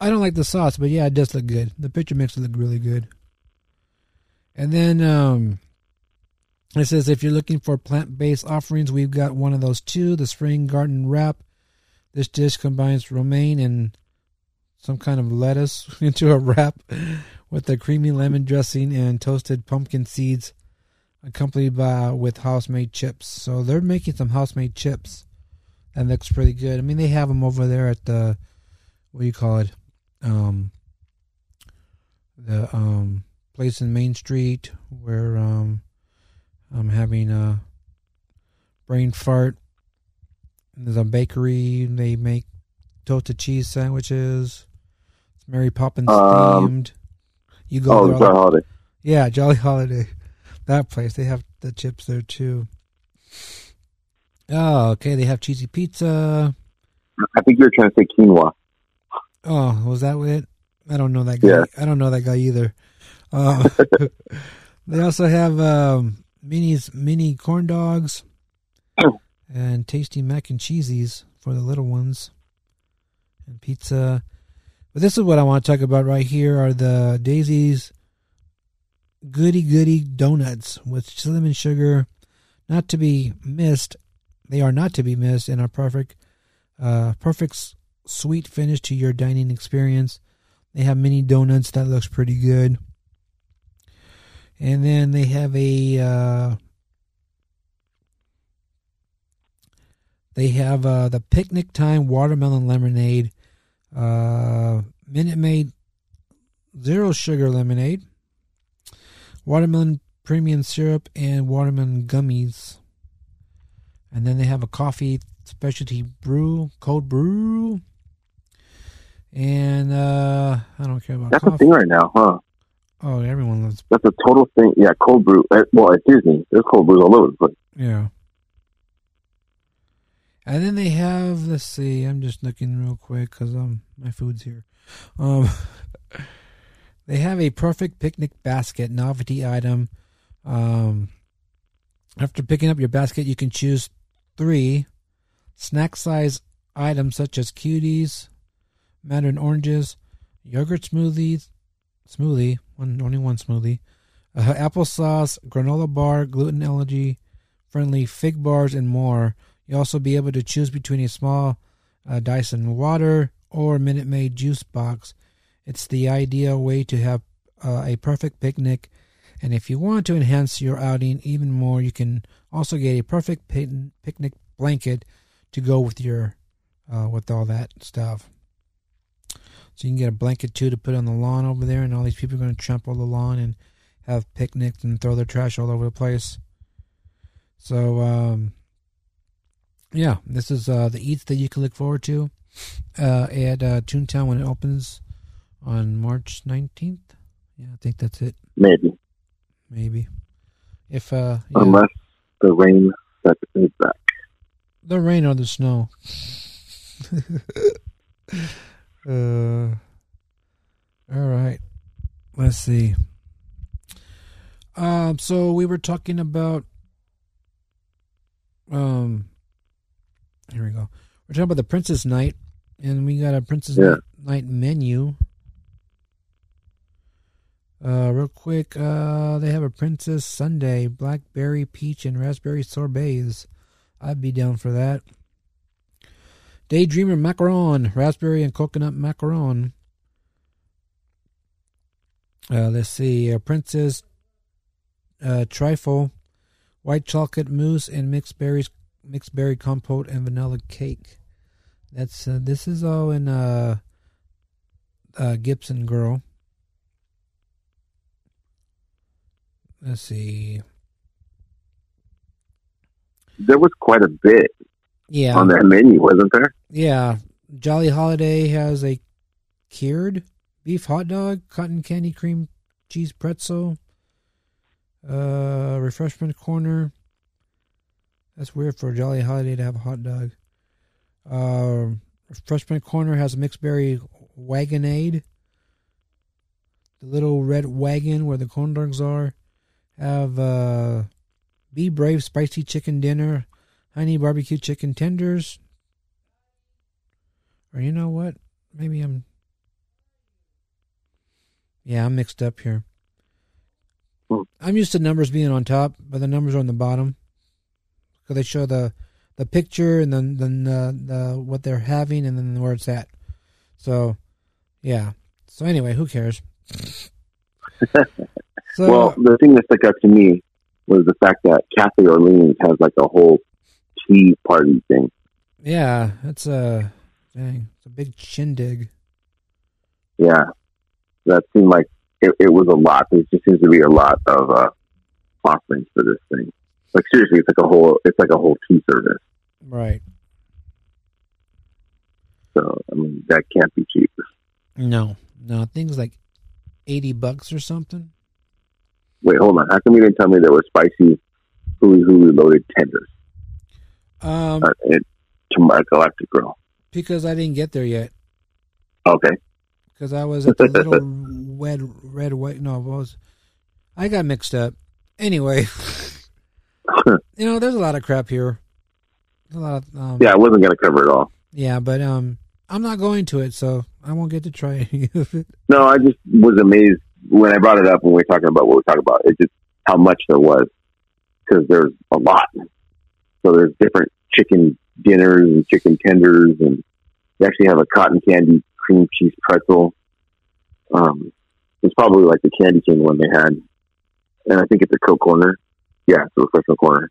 I don't like the sauce, but yeah, it does look good. The picture makes it look really good. And then um, it says if you're looking for plant based offerings, we've got one of those too the spring garden wrap. This dish combines romaine and some kind of lettuce into a wrap with the creamy lemon dressing and toasted pumpkin seeds, accompanied by with house made chips. So they're making some house made chips. That looks pretty good. I mean, they have them over there at the what do you call it? Um, the um place in Main Street where um I'm having a brain fart. There's a bakery. They make toasted cheese sandwiches. It's Mary Poppins Um, themed. You go oh, Jolly the- Holiday. Yeah, Jolly Holiday. That place. They have the chips there too. Oh, okay. They have cheesy pizza. I think you were trying to say quinoa. Oh, was that it? I don't know that guy. Yeah. I don't know that guy either. Uh, they also have um, minis, mini corn dogs, and tasty mac and cheesies for the little ones, and pizza. But this is what I want to talk about right here: are the Daisy's goody goody donuts with cinnamon sugar, not to be missed. They are not to be missed, and are perfect, uh, perfect sweet finish to your dining experience. They have mini donuts that looks pretty good. And then they have a uh, they have uh, the picnic time watermelon lemonade, uh, Minute Maid zero sugar lemonade, watermelon premium syrup, and watermelon gummies. And then they have a coffee specialty brew, cold brew. And uh I don't care about That's a coffee. thing right now, huh? Oh, everyone loves That's a total thing. Yeah, cold brew. Uh, Well, at Disney, there's cold brews all over the place. Yeah. And then they have, let's see, I'm just looking real quick because um, my food's here. Um, they have a perfect picnic basket novelty item. Um, after picking up your basket, you can choose three snack size items such as cuties, mandarin oranges, yogurt smoothies, smoothie, one only one smoothie, uh, applesauce, granola bar, gluten allergy friendly fig bars, and more. You'll also be able to choose between a small uh, Dasani water or Minute Maid juice box. It's the ideal way to have uh, a perfect picnic And if you want to enhance your outing even more, you can also get a perfect pic- picnic blanket to go with your uh, with all that stuff. So you can get a blanket too to put on the lawn over there, and all these people are going to trample the lawn and have picnics and throw their trash all over the place. So um, yeah, this is uh, the eats that you can look forward to uh, at uh, Toontown when it opens on March nineteenth. Yeah, I think that's it. Maybe. Maybe. If uh, yeah. Unless the rain sets me back. the rain or the snow. uh, all right. Let's see. Um, so we were talking about. Um, here we go. We're talking about the Princess Night, and we got a Princess Yeah. Night menu. Uh, real quick, uh, they have a Princess Sunday, blackberry, peach, and raspberry sorbets. I'd be down for that. Daydreamer macaron, raspberry and coconut macaron. Uh, let's see, uh, Princess uh, trifle, white chocolate mousse, and mixed berries, mixed berry compote, and vanilla cake. That's uh, this is all in uh, uh, Gibson Girl. Let's see. There was quite a bit Yeah. on that menu, wasn't there? Yeah, Jolly Holiday has a cured beef hot dog, cotton candy cream cheese pretzel, uh, refreshment corner. That's weird for a Jolly Holiday to have a hot dog. Uh, refreshment corner has a mixed berry wagonade. The little red wagon where the corn dogs are. Have uh, Be Brave spicy chicken dinner, honey barbecue chicken tenders, or you know what? Maybe I'm. Yeah, I'm mixed up here. I'm used to numbers being on top, but the numbers are on the bottom because they show the the picture and then then the, the what they're having and then where it's at. So, yeah. So anyway, who cares? So- well, the thing that stuck out to me was the fact that Cafe Orleans has like a whole tea party thing. Yeah, it's a dang, it's a big shindig. Yeah, that seemed like it, it was a lot. There just seems to be a lot of uh, offerings for this thing. Like seriously, it's like a whole. It's like a whole tea service. Right. So I mean, that can't be cheap. No, no, things like eighty bucks or something. Wait, hold on. How come you didn't tell me there were spicy, hooey hooey loaded tenders Um, uh, at, to my Galactic Grill? because I didn't get there yet. Okay. Because I was at the little red, red, white. No, I was. I got mixed up. Anyway, you know, there's a lot of crap here. A lot of, um, Yeah, I wasn't going to cover it all. yeah, but um, I'm not going to it, so I won't get to try any of it. No, I just was amazed when I brought it up when we were talking about what we are talking about. It's just how much there was because there's a lot. So there's different chicken dinners and chicken tenders, and they actually have a cotton candy cream cheese pretzel. Um, it's probably like the candy cane one they had, and I think it's a Coke corner. Yeah, it's a refreshment corner.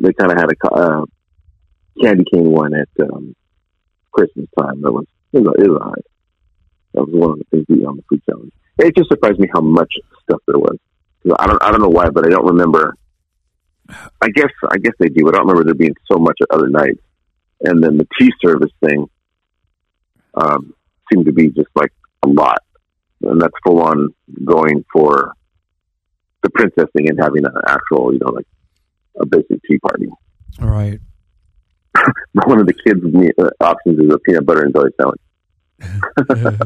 They kind of had a uh, candy cane one at um, Christmas time. That was it was, it was right. That was one of the things we on the food challenge. It just surprised me how much stuff there was. I don't I don't know why, but I don't remember. I guess I guess they do. I don't remember there being so much at other nights. And then the tea service thing um, seemed to be just like a lot, and that's full on going for the princess thing and having an actual, you know, like a basic tea party. All right. One of the kids' uh, options is a peanut butter and jelly sandwich.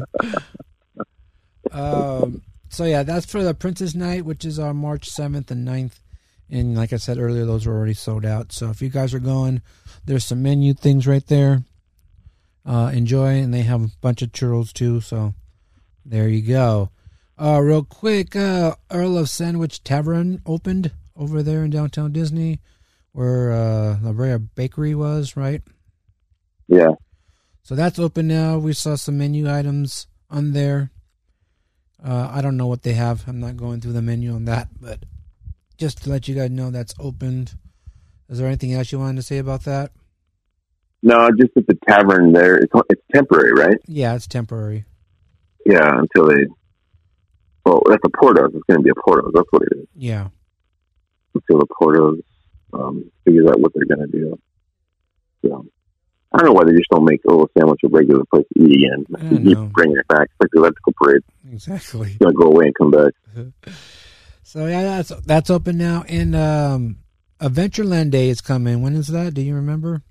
um, so yeah, that's for the Princess Night, which is on March seventh and 9th. And like I said earlier, those are already sold out. So if you guys are going, there's some menu things right there. Uh, enjoy, and they have a bunch of churros too. So there you go. Uh, real quick, uh, Earl of Sandwich Tavern opened over there in downtown Disney, where uh, La Brea Bakery was, right? Yeah. So that's open now. We saw some menu items on there. Uh, I don't know what they have. I'm not going through the menu on that, but just to let you guys know that's opened. Is there anything else you wanted to say about that? No, just at the tavern there. It's it's temporary, right? Yeah, it's temporary. Yeah, until they. Well, that's a Portos. It's going to be a Portos. That's what it is. Yeah. Until the Portos um, figures out what they're going to do. So, I don't know why they just don't make a little sandwich a regular place to eat again. You keep know. bringing it back. It's like the electrical parade. Exactly. It's going to go away and come back. So yeah, that's that's open now, and um, Adventureland Day is coming. When is that? Do you remember?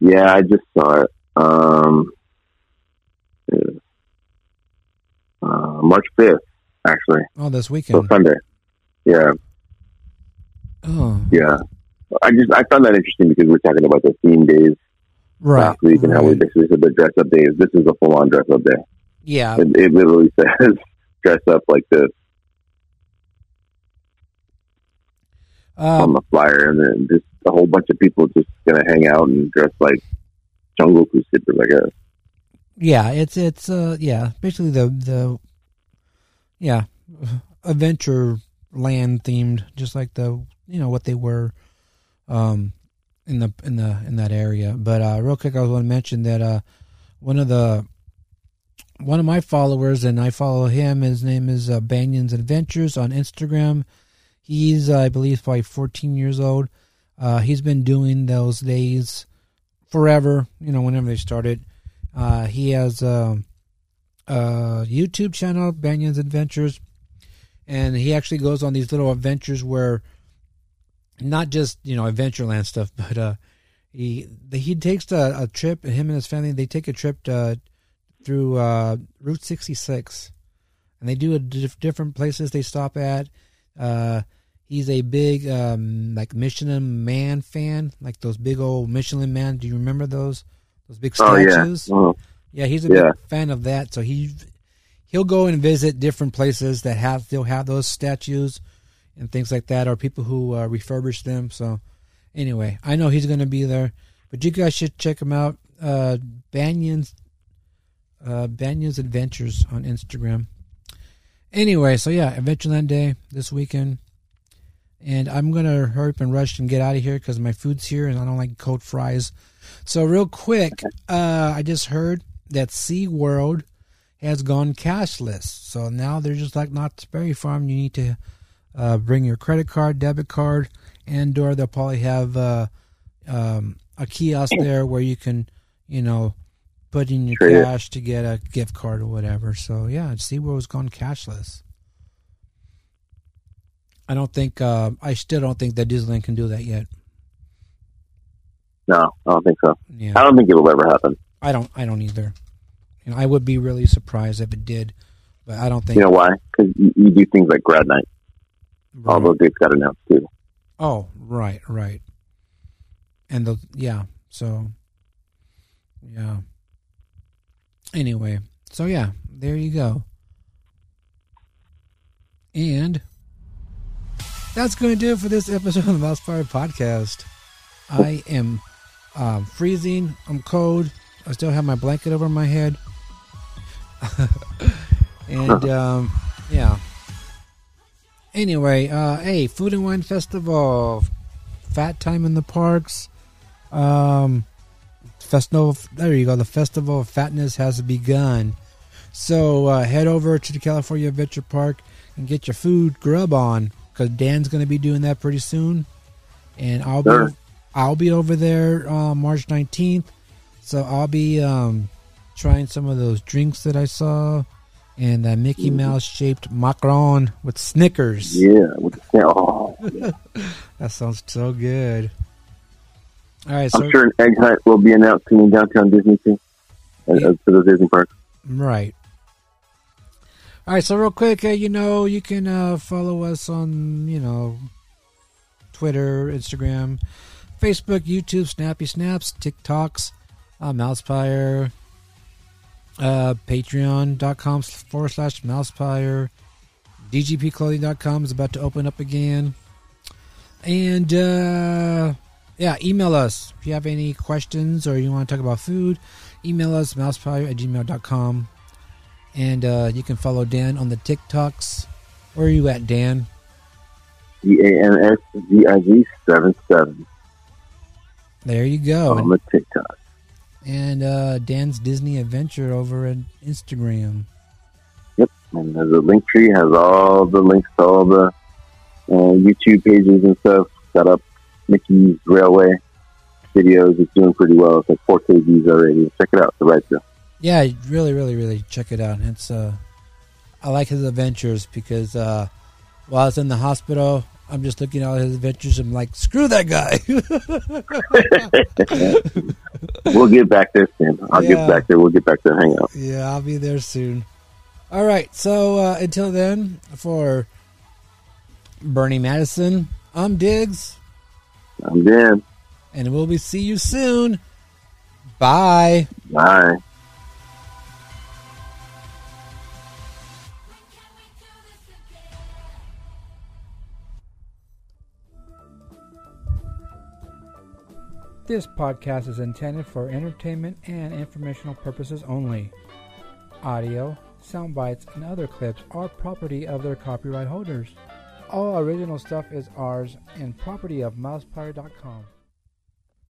Yeah, I just saw it. Um, yeah. Uh, March 5th, actually. Oh, this weekend. So. Sunday. Yeah. Oh, Yeah. I just I found that interesting because we're talking about the theme days right. last week and how we basically said the dress up days. This is a full on dress up day. Yeah, It, it literally says dress up like this on um, the flyer, and then just a whole bunch of people just gonna hang out and dress like jungle crusaders. I guess. Yeah. It's it's uh yeah, basically the the yeah, adventure land themed, just like the you know what they were, um, in the in the in that area. But uh, real quick, I was going to mention that uh, one of the one of my followers, and I follow him. His name is uh, Banyan's Adventures on Instagram. He's, uh, I believe, probably 14 years old. Uh, he's been doing those days forever. You know, whenever they started. Uh, he has a, a YouTube channel, Banyan's Adventures, and he actually goes on these little adventures where, not just you know Adventureland stuff, but uh, he he takes a, a trip. Him and his family they take a trip to, through uh, Route 66, and they do a diff- different places they stop at. Uh, he's a big um, like Michelin Man fan, like those big old Michelin Man. Do you remember those? Those big Oh yeah. statues. Oh, Yeah, he's a Yeah. big fan of that. So he he'll go and visit different places that have still have those statues and things like that, or people who uh, refurbish them. So anyway, I know he's going to be there, but you guys should check him out. Uh, Banyan's uh, Banyan's Adventures on Instagram. Anyway, so yeah, Adventureland Day this weekend. And I'm gonna hurry up and rush and get out of here because my food's here and I don't like cold fries. So real quick, uh, I just heard that SeaWorld has gone cashless. So now they're just like Knott's Berry Farm. You need to uh, bring your credit card, debit card, and or they'll probably have uh, um, a kiosk there where you can, you know, put in your Trade it. cash to get a gift card or whatever. So yeah, SeaWorld's gone cashless. I don't think uh, I still don't think that Disneyland can do that yet. No, I don't think so. Yeah. I don't think it'll ever happen. I don't. I don't either. You know, I would be really surprised if it did, but I don't think. You know why? Because you, you do things like grad night. All those dates got announced too. Oh, right, right. And the yeah, so yeah. Anyway, so yeah, there you go. And that's going to do it for this episode of the MousePire Podcast. I am um, freezing. I'm cold. I still have my blanket over my head. and um, yeah. Anyway, uh, hey, Food and Wine Festival, Fat Time in the Parks. Um, festival. There you go. The Festival of Fatness has begun. So uh, head over to the California Adventure Park and get your food grub on because Dan's going to be doing that pretty soon, and I'll Sure. be I'll be over there uh, March nineteenth. So I'll be um, trying some of those drinks that I saw, and that Mickey Mouse shaped macaron with Snickers. Yeah, with the. Oh, That sounds so good. All right, so I'm sure an egg hunt will be announced in downtown Disney too. For the Disney parks. Right. All right, so real quick, uh, you know, you can uh, follow us on, you know, Twitter, Instagram, Facebook, YouTube, Snappy Snaps, TikToks, uh, Mousepire, uh, Patreon.com forward slash Mousepire, DGPclothing.com is about to open up again. And, uh, yeah, email us if you have any questions or you want to talk about food. Email us mousepire at gmail.com. And uh, you can follow Dan on the TikToks. Where are you at, Dan? D A N S V I G seven seven There you go. on the TikTok. And uh, Dan's Disney Adventure over at Instagram. Yep, and there's a link tree has all the links to all the uh, YouTube pages and stuff. Got up Mickey's Railway videos. It's doing pretty well. It's like 4K views already. Check it out. The right show. Yeah, really, really, really check it out. It's uh, I like his adventures because uh, while I was in the hospital, I'm just looking at all his adventures. I'm like, screw that guy. We'll get back there soon. I'll Yeah. get back there. We'll get back there hang out. yeah, I'll be there soon. All right, so uh, until then, for Burny Mattinson, I'm Diggs, I'm Dan. and we'll be see you soon. Bye. Bye. This podcast is intended for entertainment and informational purposes only. Audio, sound bites, and other clips are property of their copyright holders. All original stuff is ours and property of mousepire.com.